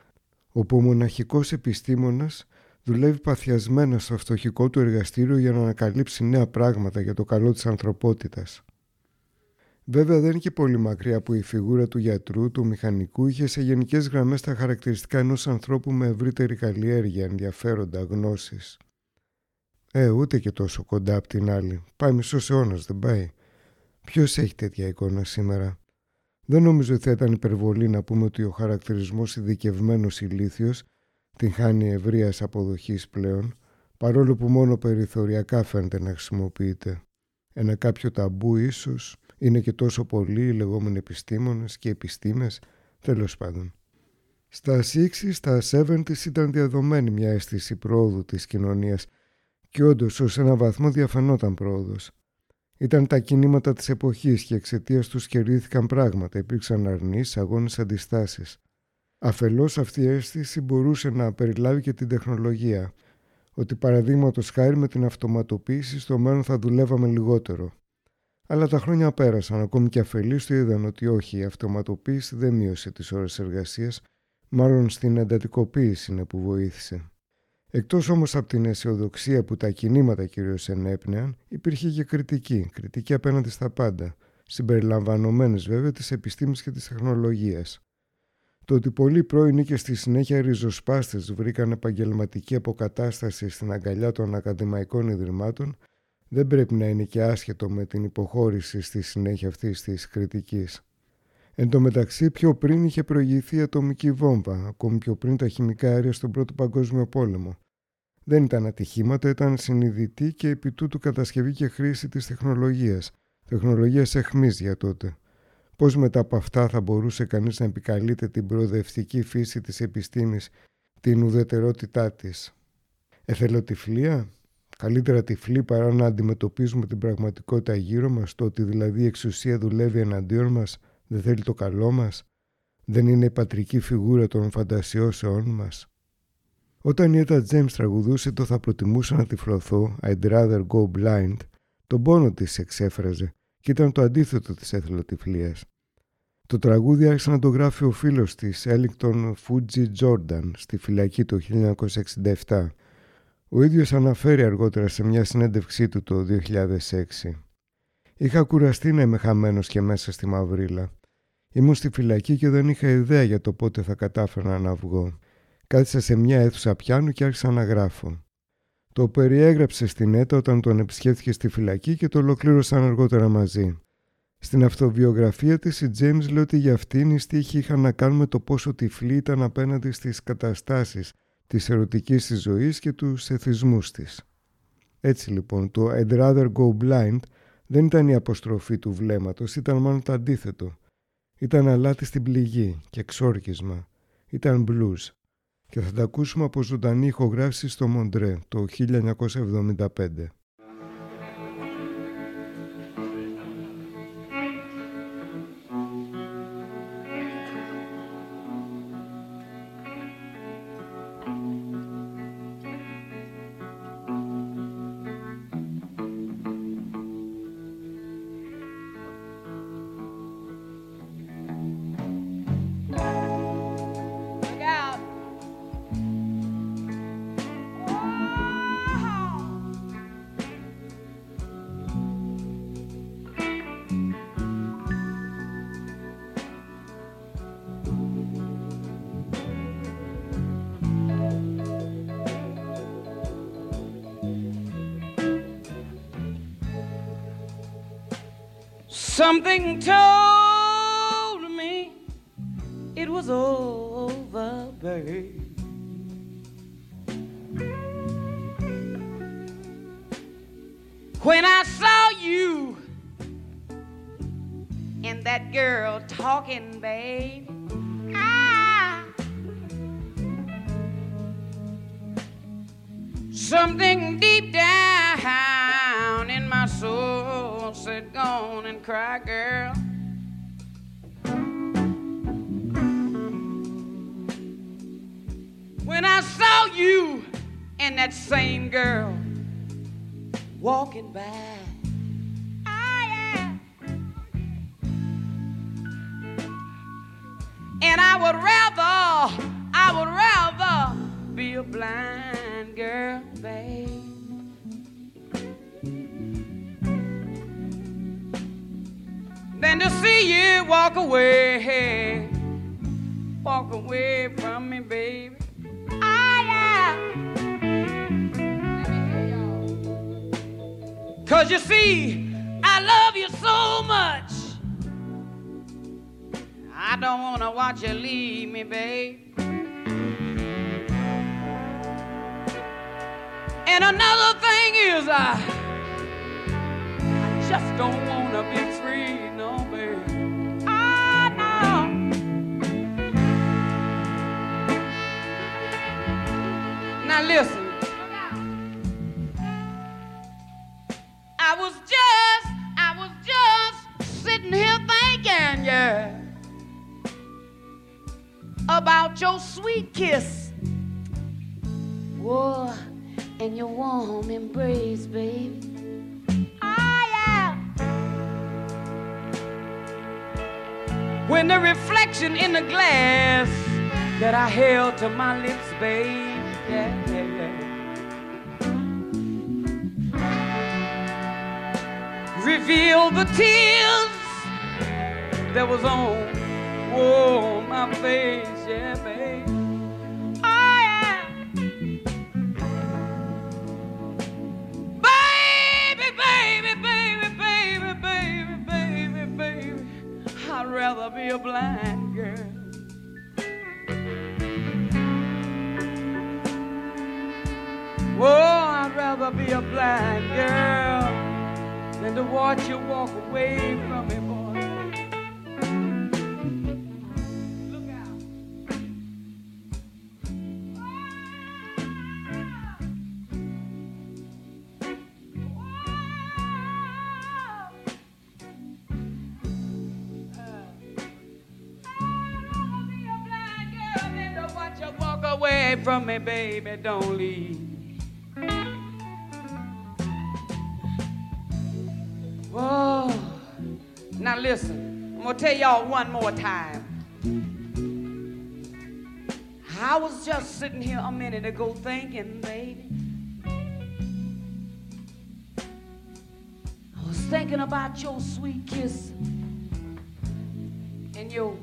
όπου ο μοναχικός επιστήμονας δουλεύει παθιασμένα στο φτωχικό του εργαστήριο για να ανακαλύψει νέα πράγματα για το καλό της ανθρωπότητας. Βέβαια δεν είναι και πολύ μακριά που η φιγούρα του γιατρού, του μηχανικού, είχε σε γενικές γραμμές τα χαρακτηριστικά ενός ανθρώπου με ευρύτερη καλλιέργεια, ενδιαφέροντα, γνώσεις. Ε, ούτε και τόσο κοντά απ' την άλλη. Πάει μισός αιώνας, δεν πάει. Ποιος έχει τέτοια εικόνα σήμερα; Δεν νομίζω ότι θα ήταν υπερβολή να πούμε ότι ο χαρακτηρισμός ειδικευμένος ηλίθιος την χάνει ευρείας αποδοχής πλέον, παρόλο που μόνο περιθωριακά φαίνεται να χρησιμοποιείται. Ένα κάποιο ταμπού ίσως είναι και τόσο πολλοί οι λεγόμενοι επιστήμονες και επιστήμες, τέλος πάντων. Στα 60, στα 70 ήταν διαδομένη μια αίσθηση πρόοδου της κοινωνίας και όντως ως ένα βαθμό διαφανόταν πρόοδος. Ήταν τα κινήματα της εποχής και εξαιτίας τους κερδίθηκαν πράγματα, υπήρξαν αρνείς, αγώνες, αντιστάσεις. Αφελώς αυτή η αίσθηση μπορούσε να περιλάβει και την τεχνολογία, ότι παραδείγματος χάρη με την αυτοματοποίηση στο μέλλον θα δουλεύαμε λιγότερο. Αλλά τα χρόνια πέρασαν, ακόμη και αφελείς το είδαν ότι όχι, η αυτοματοποίηση δεν μείωσε τις ώρες εργασίας, μάλλον στην εντατικοποίηση είναι που βοήθησε. Εκτός όμως από την αισιοδοξία που τα κινήματα κυρίως ενέπνεαν, υπήρχε και κριτική, κριτική απέναντι στα πάντα, συμπεριλαμβανομένες βέβαια της επιστήμης και της τεχνολογίας. Το ότι πολλοί πρώην και στη συνέχεια ριζοσπάστες βρήκαν επαγγελματική αποκατάσταση στην αγκαλιά των ακαδημαϊκών ιδρυμάτων δεν πρέπει να είναι και άσχετο με την υποχώρηση στη συνέχεια αυτής της κριτικής. Εν τω μεταξύ πιο πριν είχε προηγηθεί η ατομική βόμβα, ακόμη πιο πριν τα χημικά αέρια στον Πρώτο Παγκόσμιο Πόλεμο. Δεν ήταν ατυχήματα, ήταν συνειδητή και επί τούτου κατασκευή και χρήση της τεχνολογίας, τεχνολογίας εχμής για τότε. Πώς μετά από αυτά θα μπορούσε κανείς να επικαλείται την προοδευτική φύση της επιστήμης, την ουδετερότητά της. Εθελοτυφλία, Καλύτερα τυφλή παρά να αντιμετωπίζουμε την πραγματικότητα γύρω μας, το ότι δηλαδή η εξουσία δουλεύει εναντίον μας, δεν θέλει το καλό μας, δεν είναι η πατρική φιγούρα των φαντασιώσεών μας. Όταν η Έτα Τζέμς τραγουδούσε το «Θα προτιμούσα να τυφλωθώ», «I'd rather go blind», τον πόνο της εξέφραζε και ήταν το αντίθετο της εθελοτυφλίας. Το τραγούδι άρχισε να το γράφει ο φίλος της, Έλικτον Φούτζι Τζόρνταν, στη φυλακή το 1967 ο ίδιος αναφέρει αργότερα σε μια συνέντευξή του το 2006. Είχα κουραστεί να είμαι χαμένος και μέσα στη μαυρίλα. Ήμουν στη φυλακή και δεν είχα ιδέα για το πότε θα κατάφερα να βγω. Κάθισα σε μια αίθουσα πιάνου και άρχισα να γράφω. Το περιέγραψε στην ΕΤΑ όταν τον επισκέφθηκε στη φυλακή και το ολοκλήρωσαν αργότερα μαζί. Στην αυτοβιογραφία της η James λέει ότι για αυτήν οι στίχοι είχαν να κάνουν με το πόσο τυφλή ήταν απέναντι στις καταστάσεις της ερωτικής της ζωής και τους εθισμούς της. Έτσι λοιπόν το I'd rather go blind δεν ήταν η αποστροφή του βλέμματος, ήταν μάλλον το αντίθετο. Ήταν αλάτι στην πληγή και εξόρκισμα. Ήταν blues. Και θα τα ακούσουμε από ζωντανή ηχογράφηση στο Μοντρέ το 1975. Cause you see, I love you so much. I don't wanna watch you leave me, babe. And another thing is, I, I just don't wanna be free, no, babe. Ah, no. Now listen. About your sweet kiss. Whoa, and your warm embrace, baby. Ah, yeah. When the reflection in the glass that I held to my lips, babe. Yeah, yeah, yeah. Reveal the tears that was on, oh, my face, yeah, babe. Oh, yeah. Baby, baby, baby, baby, baby, baby, baby. I'd rather be a blind girl. Oh, I'd rather be a blind girl than to watch you walk away from me, from me, baby, don't leave. Oh, now listen, I'm gonna tell y'all one more time. I was just sitting here a minute ago thinking, baby. I was thinking about your sweet kiss and your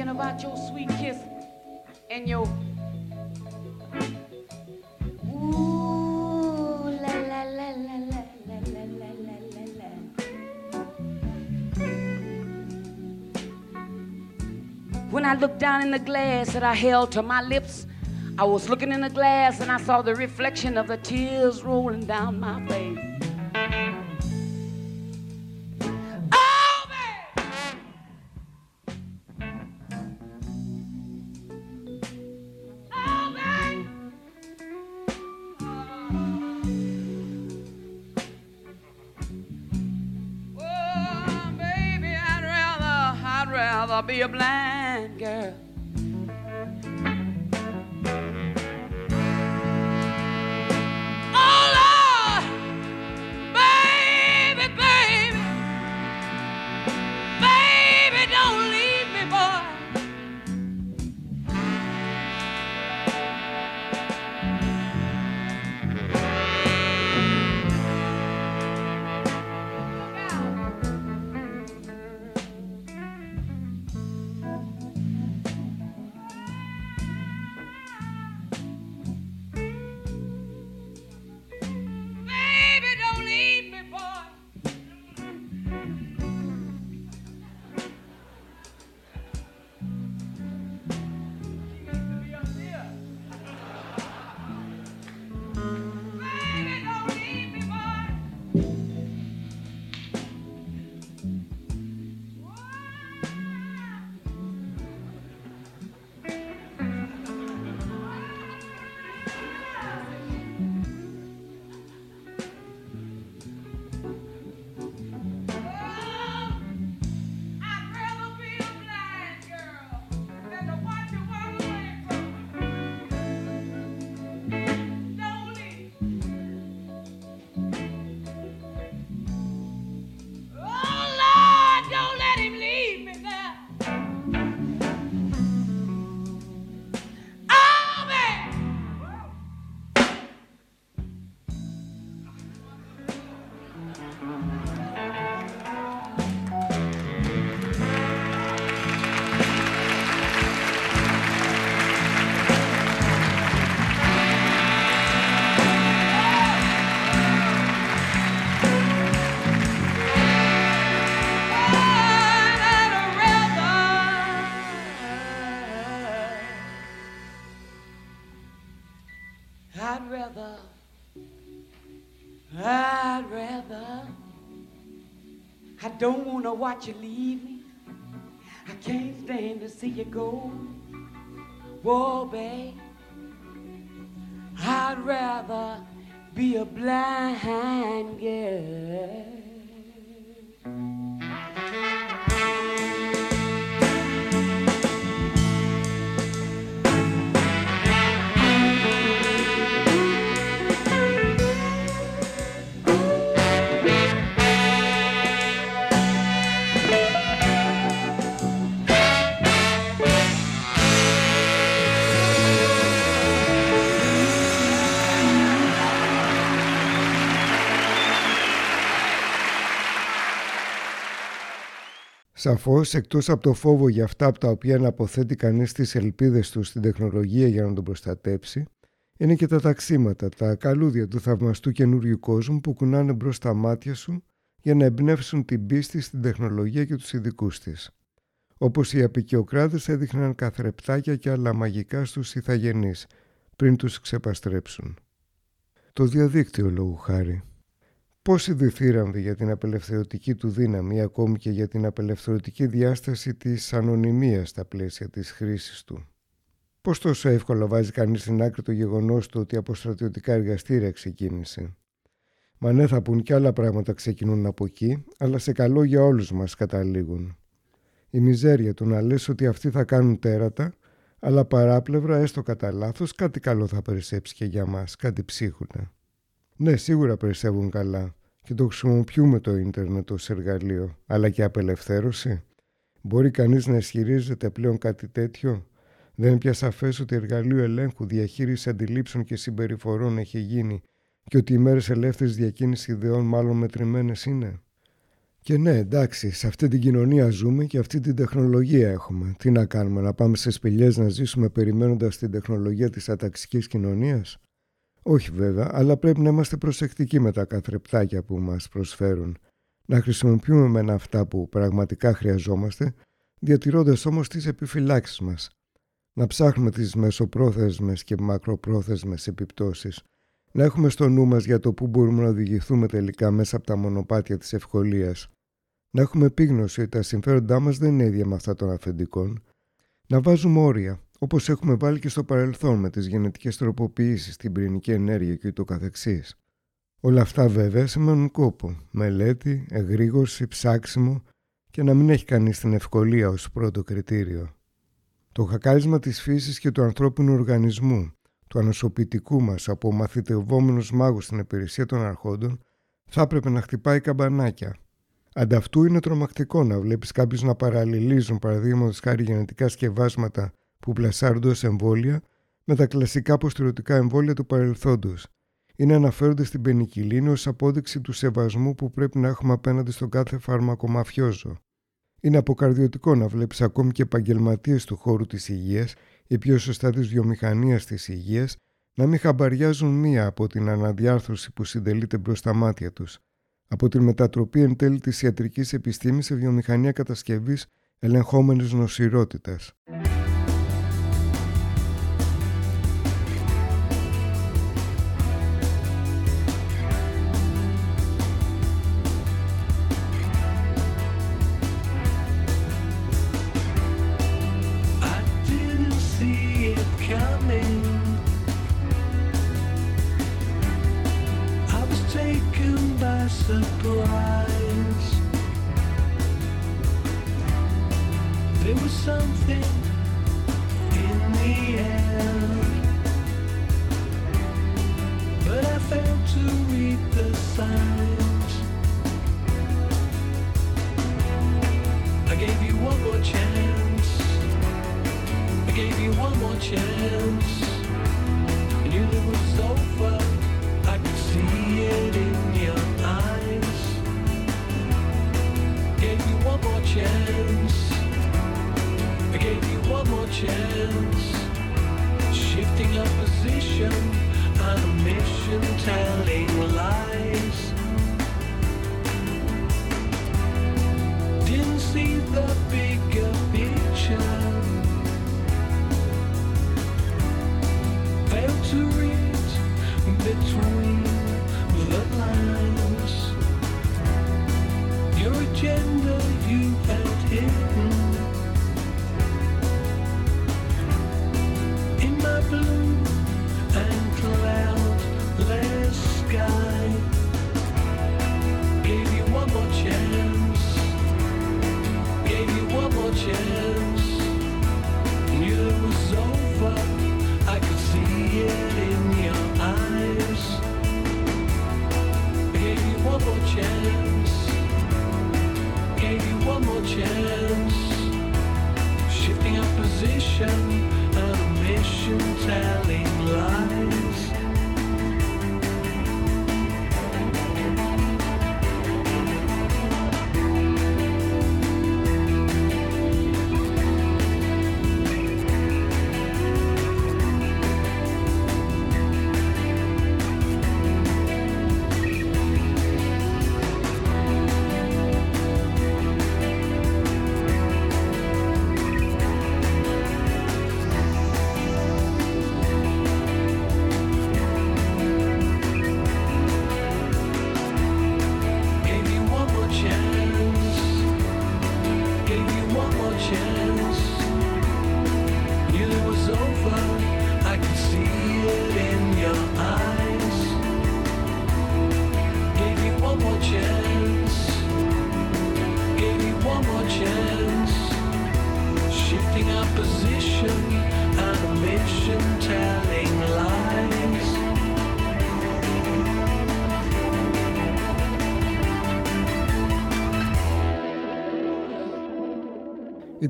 thinking about your sweet kiss and your ooh la la la la la la la la la la. When I looked down in the glass that I held to my lips, I was looking in the glass and I saw the reflection of the tears rolling down my face. you're blind. To watch you leave me. I can't stand to see you go. Whoa, babe. I'd rather be a blind girl. Σαφώς, εκτός από το φόβο για αυτά από τα οποία να αποθέτει κανείς τις ελπίδες του στην τεχνολογία για να τον προστατέψει, είναι και τα ταξίματα, τα καλούδια του θαυμαστού καινούριου κόσμου που κουνάνε μπρος στα μάτια σου για να εμπνεύσουν την πίστη στην τεχνολογία και τους ειδικούς της. Όπως οι απεικιοκράτες έδειχναν καθρεπτάκια και άλλα μαγικά στους ηθαγενείς, πριν τους ξεπαστρέψουν. Το διαδίκτυο λόγου χάρη. Πόσοι διθύραμβοι για την απελευθερωτική του δύναμη ή ακόμη και για την απελευθερωτική διάσταση της ανωνυμίας στα πλαίσια της χρήσης του; Πώς τόσο εύκολα βάζει κανείς στην άκρη το γεγονός του ότι από στρατιωτικά εργαστήρια ξεκίνησε; Μα ναι θα πουν και άλλα πράγματα ξεκινούν από εκεί, αλλά σε καλό για όλους μας καταλήγουν. Η μιζέρια του να λες ότι αυτοί θα κάνουν τέρατα, αλλά παράπλευρα έστω κατά λάθος κάτι καλό θα περισσέψει και για μας, κάτι ψίχουνα. Ναι, σίγουρα περισσεύουν καλά και το χρησιμοποιούμε το ίντερνετ ως εργαλείο, αλλά και απελευθέρωση. Μπορεί κανείς να ισχυρίζεται πλέον κάτι τέτοιο; Δεν είναι πια σαφές ότι εργαλείο ελέγχου, διαχείριση αντιλήψεων και συμπεριφορών έχει γίνει και ότι οι μέρες ελεύθερης διακίνησης ιδεών μάλλον μετρημένες είναι; Και ναι, εντάξει, σε αυτή την κοινωνία ζούμε και αυτή την τεχνολογία έχουμε. Τι να κάνουμε, να πάμε σε σπηλιές να ζήσουμε περιμένοντας την τεχνολογία της αταξικής κοινωνίας; Όχι βέβαια, αλλά πρέπει να είμαστε προσεκτικοί με τα καθρεπτάκια που μας προσφέρουν. Να χρησιμοποιούμε μεν αυτά που πραγματικά χρειαζόμαστε, διατηρώντας όμως τις επιφυλάξεις μας. Να ψάχνουμε τις μεσοπρόθεσμες και μακροπρόθεσμες επιπτώσεις. Να έχουμε στο νου μας για το που μπορούμε να οδηγηθούμε τελικά μέσα από τα μονοπάτια της ευκολίας. Να έχουμε επίγνωση ότι τα συμφέροντά μας δεν είναι ίδια με αυτά των αφεντικών. Να βάζουμε όρια, όπως έχουμε βάλει και στο παρελθόν με τις γενετικές τροποποιήσεις, την πυρηνική ενέργεια και το καθεξής. Όλα αυτά βέβαια σημαίνουν κόπο, μελέτη, εγρήγορση, ψάξιμο και να μην έχει κανείς την ευκολία ως πρώτο κριτήριο. Το χακάρισμα της φύσης και του ανθρώπινου οργανισμού, του ανοσοποιητικού μας από μαθητευόμενους μάγους στην υπηρεσία των αρχόντων, θα έπρεπε να χτυπάει καμπανάκια. Ανταυτού είναι τρομακτικό να βλέπεις κάποιους να παραλληλίζουν παραδείγματος χάρη γενετικά σκευάσματα που πλασάρονται ως εμβόλια με τα κλασικά αποστηρωτικά εμβόλια του παρελθόντος – είναι αναφέρονται στην πενικυλίνη ως απόδειξη του σεβασμού που πρέπει να έχουμε απέναντι στον κάθε φάρμακο μαφιόζο. Είναι αποκαρδιωτικό να βλέπεις ακόμη και επαγγελματίες του χώρου της υγείας ή πιο σωστά της βιομηχανίας της υγείας να μην χαμπαριάζουν μία από την αναδιάρθρωση που συντελείται μπρος στα μάτια τους, από την μετατροπή εν τέλει της ιατρικής επιστήμης σε βιομηχανία κατασκευής ελεγχόμενης νοσηρότητας. Something in the air, but I failed to read the signs. I gave you one more chance. I gave you one more chance.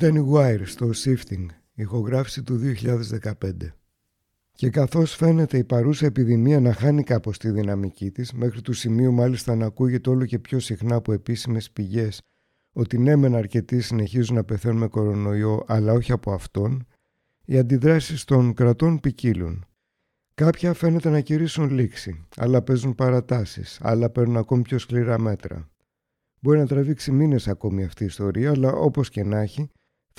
Ήταν η Wire στο Shifting, ηχογράφηση του 2015. Και καθώς φαίνεται η παρούσα επιδημία να χάνει κάπως τη δυναμική της, μέχρι του σημείου μάλιστα να ακούγεται όλο και πιο συχνά από επίσημες πηγές ότι ναι μεν αρκετοί συνεχίζουν να πεθαίνουν με κορονοϊό αλλά όχι από αυτόν, οι αντιδράσεις των κρατών ποικίλουν. Κάποια φαίνεται να κηρύσουν λήξη, άλλα παίζουν παρατάσεις, άλλα παίρνουν ακόμη πιο σκληρά μέτρα. Μπορεί να τραβήξει μήνες ακόμη αυτή η ιστορία, αλλά όπως και να έχει,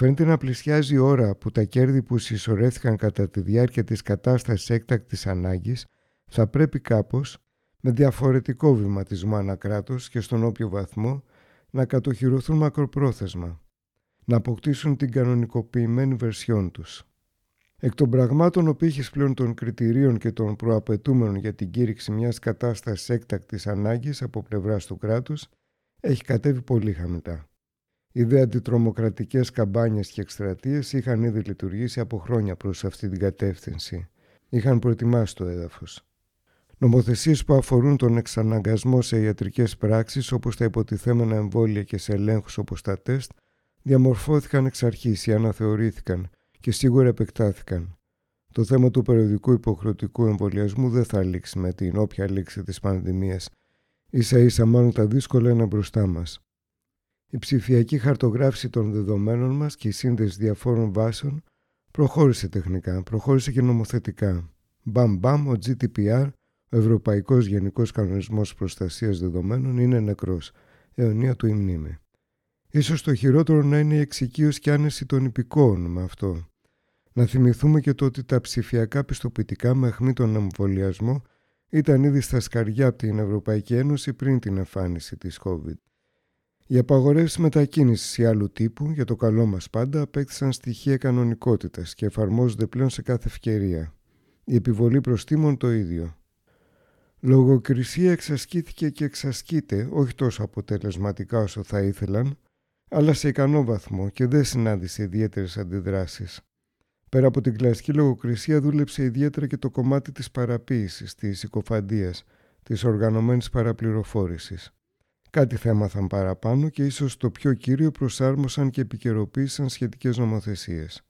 Φαίνεται να πλησιάζει η ώρα που τα κέρδη που συσσωρέθηκαν κατά τη διάρκεια της κατάστασης έκτακτης ανάγκης θα πρέπει κάπως, με διαφορετικό βηματισμό ανακράτος και στον όποιο βαθμό, να κατοχυρωθούν μακροπρόθεσμα, να αποκτήσουν την κανονικοποιημένη βερσιόν τους. Εκ των πραγμάτων ο πύχης πλέον των κριτηρίων και των προαπαιτούμενων για την κήρυξη μιας κατάστασης έκτακτης ανάγκης από πλευράς του κράτους έχει κατέβει πολύ χαμηλά. Οι δε αντιτρομοκρατικές καμπάνιες και εκστρατείες είχαν ήδη λειτουργήσει από χρόνια προς αυτή την κατεύθυνση. Είχαν προετοιμάσει το έδαφος. Νομοθεσίες που αφορούν τον εξαναγκασμό σε ιατρικές πράξεις όπως τα υποτιθέμενα εμβόλια και σε ελέγχους όπως τα τεστ διαμορφώθηκαν εξ αρχής ή αναθεωρήθηκαν και σίγουρα επεκτάθηκαν. Το θέμα του περιοδικού υποχρεωτικού εμβολιασμού δεν θα λήξει με την όποια λήξη της πανδημίας. Ίσα ίσα μάλλον τα δύσκολα είναι μπροστά μας. Η ψηφιακή χαρτογράφηση των δεδομένων μας και η σύνδεση διαφόρων βάσεων προχώρησε τεχνικά, προχώρησε και νομοθετικά. Μπαμ μπαμ, ο GDPR, ο Ευρωπαϊκός Γενικός Κανονισμός Προστασίας Δεδομένων, είναι νεκρός. Αιωνία του η μνήμη. Ίσως το χειρότερο να είναι η εξοικείωση και άνεση των υπηκόων με αυτό. Να θυμηθούμε και το ότι τα ψηφιακά πιστοποιητικά με αιχμή τον εμβολιασμό ήταν ήδη στα σκαριά από την Ευρωπαϊκή Ένωση πριν την εμφάνιση της COVID. Οι απαγορεύσεις μετακίνησης ή άλλου τύπου, για το καλό μας πάντα, απέκτησαν στοιχεία κανονικότητας και εφαρμόζονται πλέον σε κάθε ευκαιρία. Η επιβολή προστήμων το ίδιο. Λογοκρισία εξασκήθηκε και εξασκείται όχι τόσο αποτελεσματικά όσο θα ήθελαν, αλλά σε ικανό βαθμό και δεν συνάντησε ιδιαίτερες αντιδράσεις. Πέρα από την κλασική λογοκρισία δούλεψε ιδιαίτερα και το κομμάτι της παραποίησης, της συκοφαντίας, της οργανωμένης παραπληροφόρησης. Κάτι θα έμαθαν παραπάνω και ίσως το πιο κύριο προσάρμοσαν και επικαιροποίησαν σχετικές νομοθεσίες.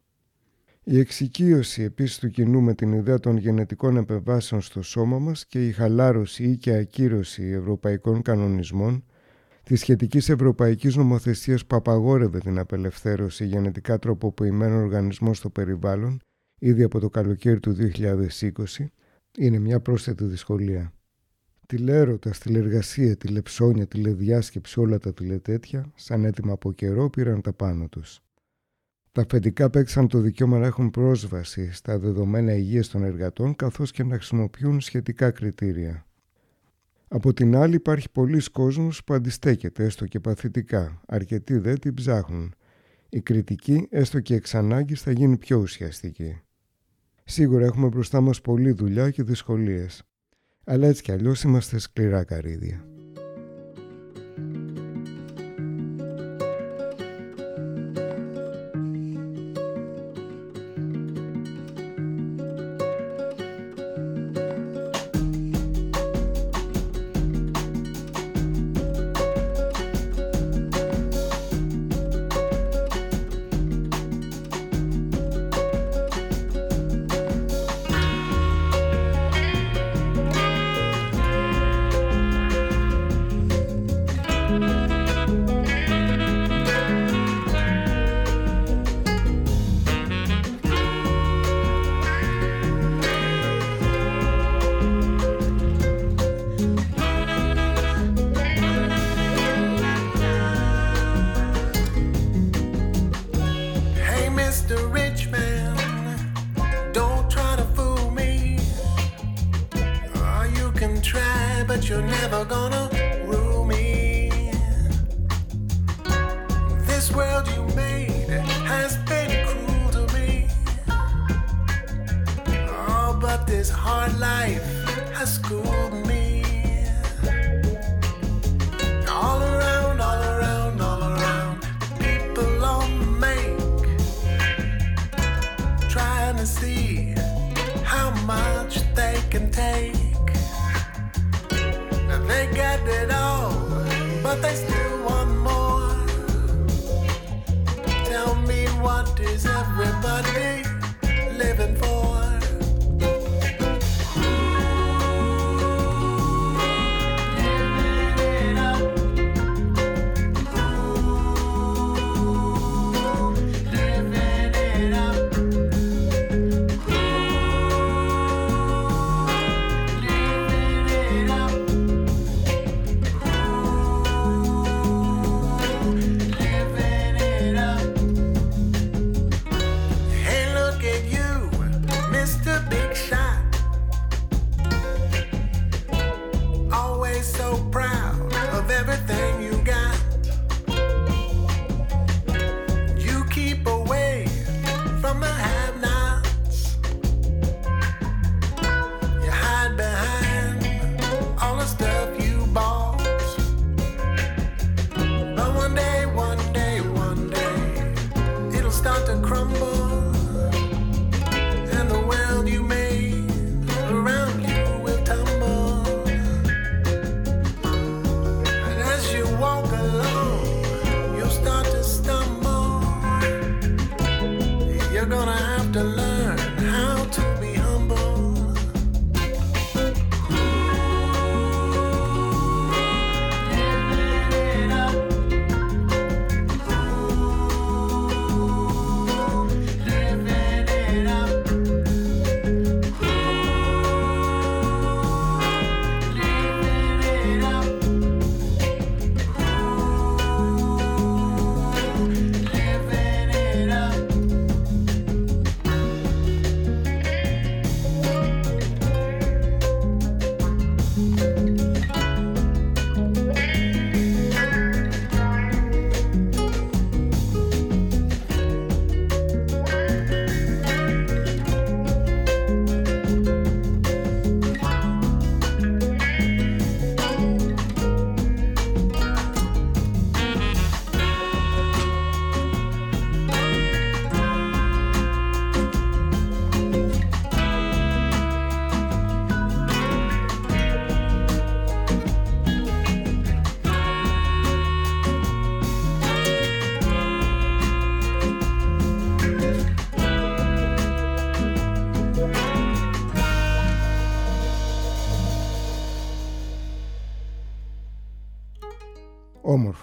Η εξοικείωση επίσης του κοινού με την ιδέα των γενετικών επεμβάσεων στο σώμα μας και η χαλάρωση ή και ακύρωση ευρωπαϊκών κανονισμών της σχετικής ευρωπαϊκής νομοθεσίας που απαγόρευε την απελευθέρωση γενετικά τροποποιημένων οργανισμών στο περιβάλλον ήδη από το καλοκαίρι του 2020 είναι μια πρόσθετη δυσκολία. Τηλέρωτα, τηλεργασία, τηλεψώνια, τηλεδιάσκεψη, όλα τα τηλετέτια, σαν έτοιμα από καιρό, πήραν τα πάνω τους. Τα αφεντικά παίξαν το δικαίωμα να έχουν πρόσβαση στα δεδομένα υγείας των εργατών καθώς και να χρησιμοποιούν σχετικά κριτήρια. Από την άλλη υπάρχει πολλοί κόσμος που αντιστέκεται έστω και παθητικά, αρκετοί δεν την ψάχνουν. Η κριτική έστω και εξ ανάγκης θα γίνει πιο ουσιαστική. Σίγουρα έχουμε μπροστά μας πολλή δουλειά και δυσκολίες. Αλλά έτσι κι αλλιώς είμαστε σκληρά καρύδια.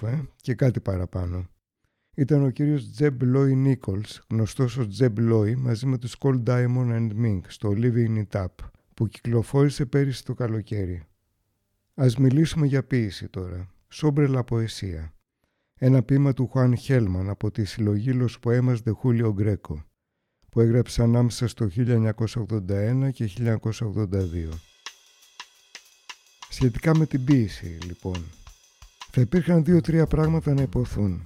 Όμορφο, ε; και κάτι παραπάνω. Ήταν ο κύριος Τζεμπ Λόι Νίκολς, γνωστός ως Τζεμπ Λόι, μαζί με τους Cold Diamond and Mink στο Living It Up, που κυκλοφόρησε πέρυσι το καλοκαίρι. Ας μιλήσουμε για ποίηση τώρα. Σόμπρελα ποεσία. Ένα ποίημα του Χουάν Χέλμαν από τη συλλογή Los Poemas de Julio Greco, που έγραψε ανάμεσα στο 1981 και 1982. Σχετικά με την ποίηση, λοιπόν, θα υπήρχαν δύο-τρία πράγματα να υποθούν.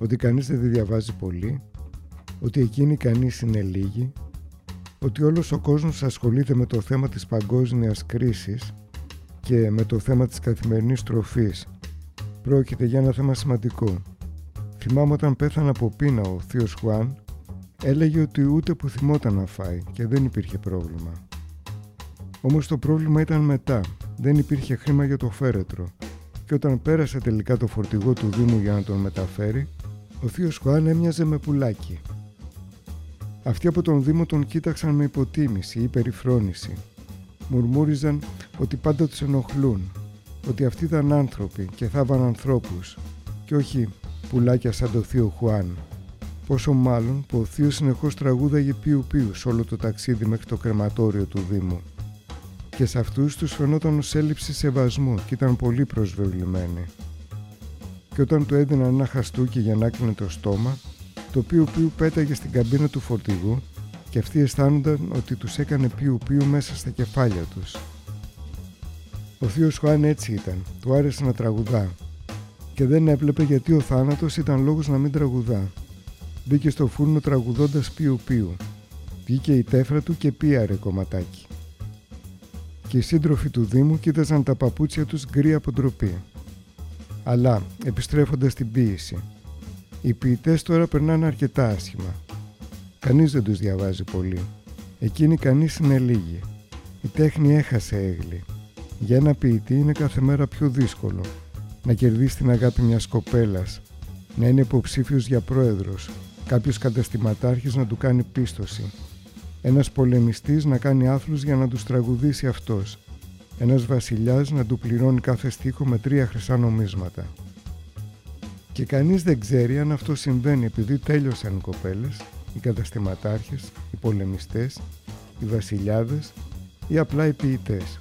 Ότι κανείς δεν τη διαβάζει πολύ, ότι εκείνοι κανείς είναι λίγοι, ότι όλος ο κόσμος ασχολείται με το θέμα της παγκόσμιας κρίσης και με το θέμα της καθημερινής τροφής. Πρόκειται για ένα θέμα σημαντικό. Θυμάμαι όταν πέθανε από πείνα ο θείος Χουάν, έλεγε ότι ούτε που θυμόταν να φάει και δεν υπήρχε πρόβλημα. Όμως το πρόβλημα ήταν μετά. Δεν υπήρχε χρήμα για το φέρετρο και όταν πέρασε τελικά το φορτηγό του Δήμου για να τον μεταφέρει, ο θείος Χουάν έμοιαζε με πουλάκι. Αυτοί από τον Δήμο τον κοίταξαν με υποτίμηση ή περιφρόνηση. Μουρμούριζαν ότι πάντα τους ενοχλούν, ότι αυτοί ήταν άνθρωποι και θάβαν ανθρώπους και όχι πουλάκια σαν το θείο Χουάν. Πόσο μάλλον που ο θείος συνεχώς τραγούδαγε πιου πιου σε όλο το ταξίδι μέχρι το κρεματόριο του Δήμου και σε αυτούς τους φαινόταν ως έλλειψη σεβασμού και ήταν πολύ προσβεβλημένοι. Και όταν του έδιναν ένα χαστούκι για να κλείνει το στόμα, το πιου πιου πέταγε στην καμπίνα του φορτηγού και αυτοί αισθάνονταν ότι τους έκανε πιου πιου μέσα στα κεφάλια τους. Ο θείος Χουάν έτσι ήταν, του άρεσε να τραγουδά και δεν έβλεπε γιατί ο θάνατος ήταν λόγος να μην τραγουδά. Μπήκε στο φούρνο τραγουδώντας πιου πιου. Βγήκε η τέφρα του και πίαρε κομματάκι και οι σύντροφοι του Δήμου κοίταζαν τα παπούτσια τους γκρι από ντροπή. Αλλά, επιστρέφοντας στην ποίηση, οι ποιητές τώρα περνάνε αρκετά άσχημα. Κανείς δεν τους διαβάζει πολύ. Εκείνοι κανείς είναι λίγοι. Η τέχνη έχασε έγλη. Για ένα ποιητή είναι κάθε μέρα πιο δύσκολο. Να κερδίσει την αγάπη μιας κοπέλας, να είναι υποψήφιος για πρόεδρος, κάποιος καταστηματάρχης να του κάνει πίστοση, ένας πολεμιστής να κάνει άθλους για να τους τραγουδήσει αυτός. Ένας βασιλιάς να του πληρώνει κάθε στίχο με τρία χρυσά νομίσματα. Και κανείς δεν ξέρει αν αυτό συμβαίνει επειδή τέλειωσαν οι κοπέλες, οι καταστηματάρχες, οι πολεμιστές, οι βασιλιάδες ή απλά οι ποιητές.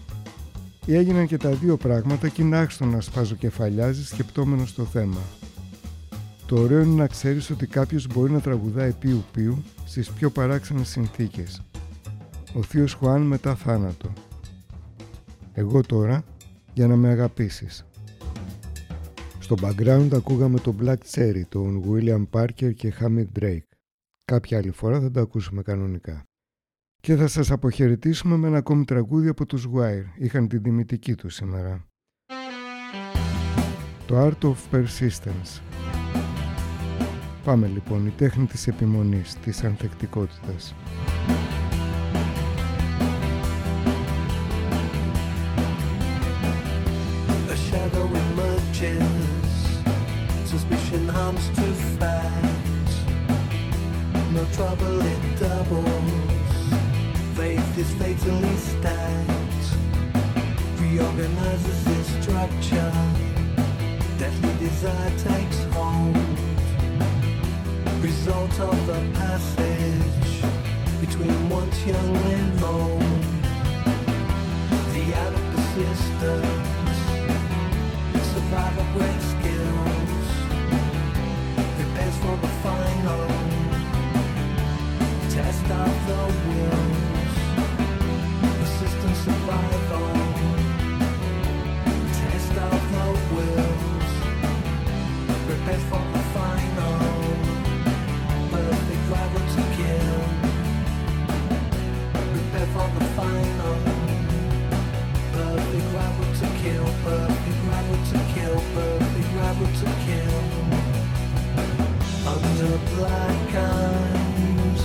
Ή έγιναν και τα δύο πράγματα και είναι άξιο να σπαζοκεφαλιάζεις σκεπτόμενος το θέμα. Το ωραίο είναι να ξέρεις ότι κάποιος μπορεί να τραγουδάει πιου πιου στις πιο παράξενες συνθήκες. Ο θείος Χουάν μετά θάνατο. Εγώ τώρα για να με αγαπήσεις. Στο background ακούγαμε το Black Cherry, τον William Parker και Hamid Drake. Κάποια άλλη φορά θα το ακούσουμε κανονικά. Και θα σας αποχαιρετήσουμε με ένα ακόμη τραγούδι από τους Wire. Είχαν την τιμητική τους σήμερα. Το Art of Persistence. Πάμε λοιπόν, η τέχνη της επιμονής, της ανθεκτικότητας. Part of the passage between once young and old. The out of persistence, survival great skills, prepares for the final test of the wills, persistent survival, kill. Perfect rival to kill. Perfect rival to kill. Under black eyes,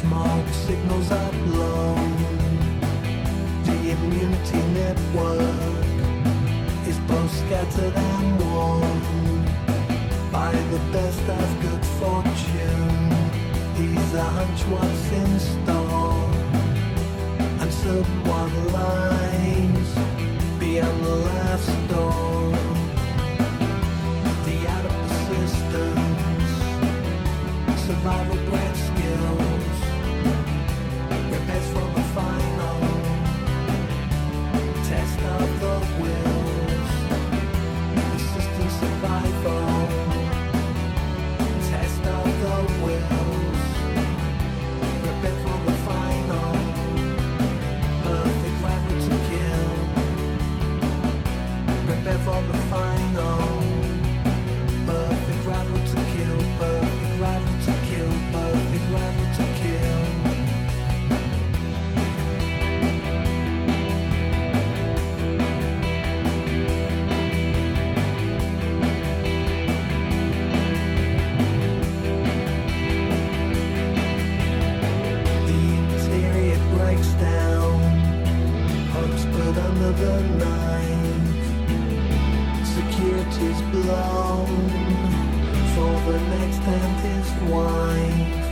smoke signals are blown. The immunity network is both scattered and worn by the best of good fortune. He's a hunch what's in store, and certain what survival plan. Dentist wife.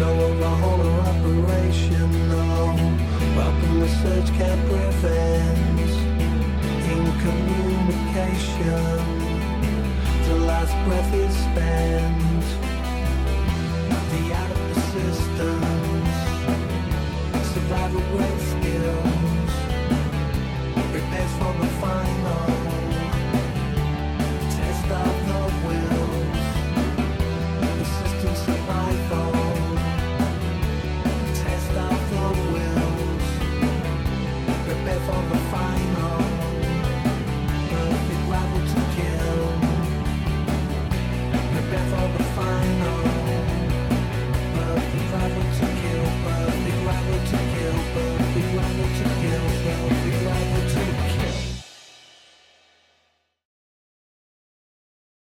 No overhaul or operation, no. Welcome the search camp prevents in communication. The last breath is spent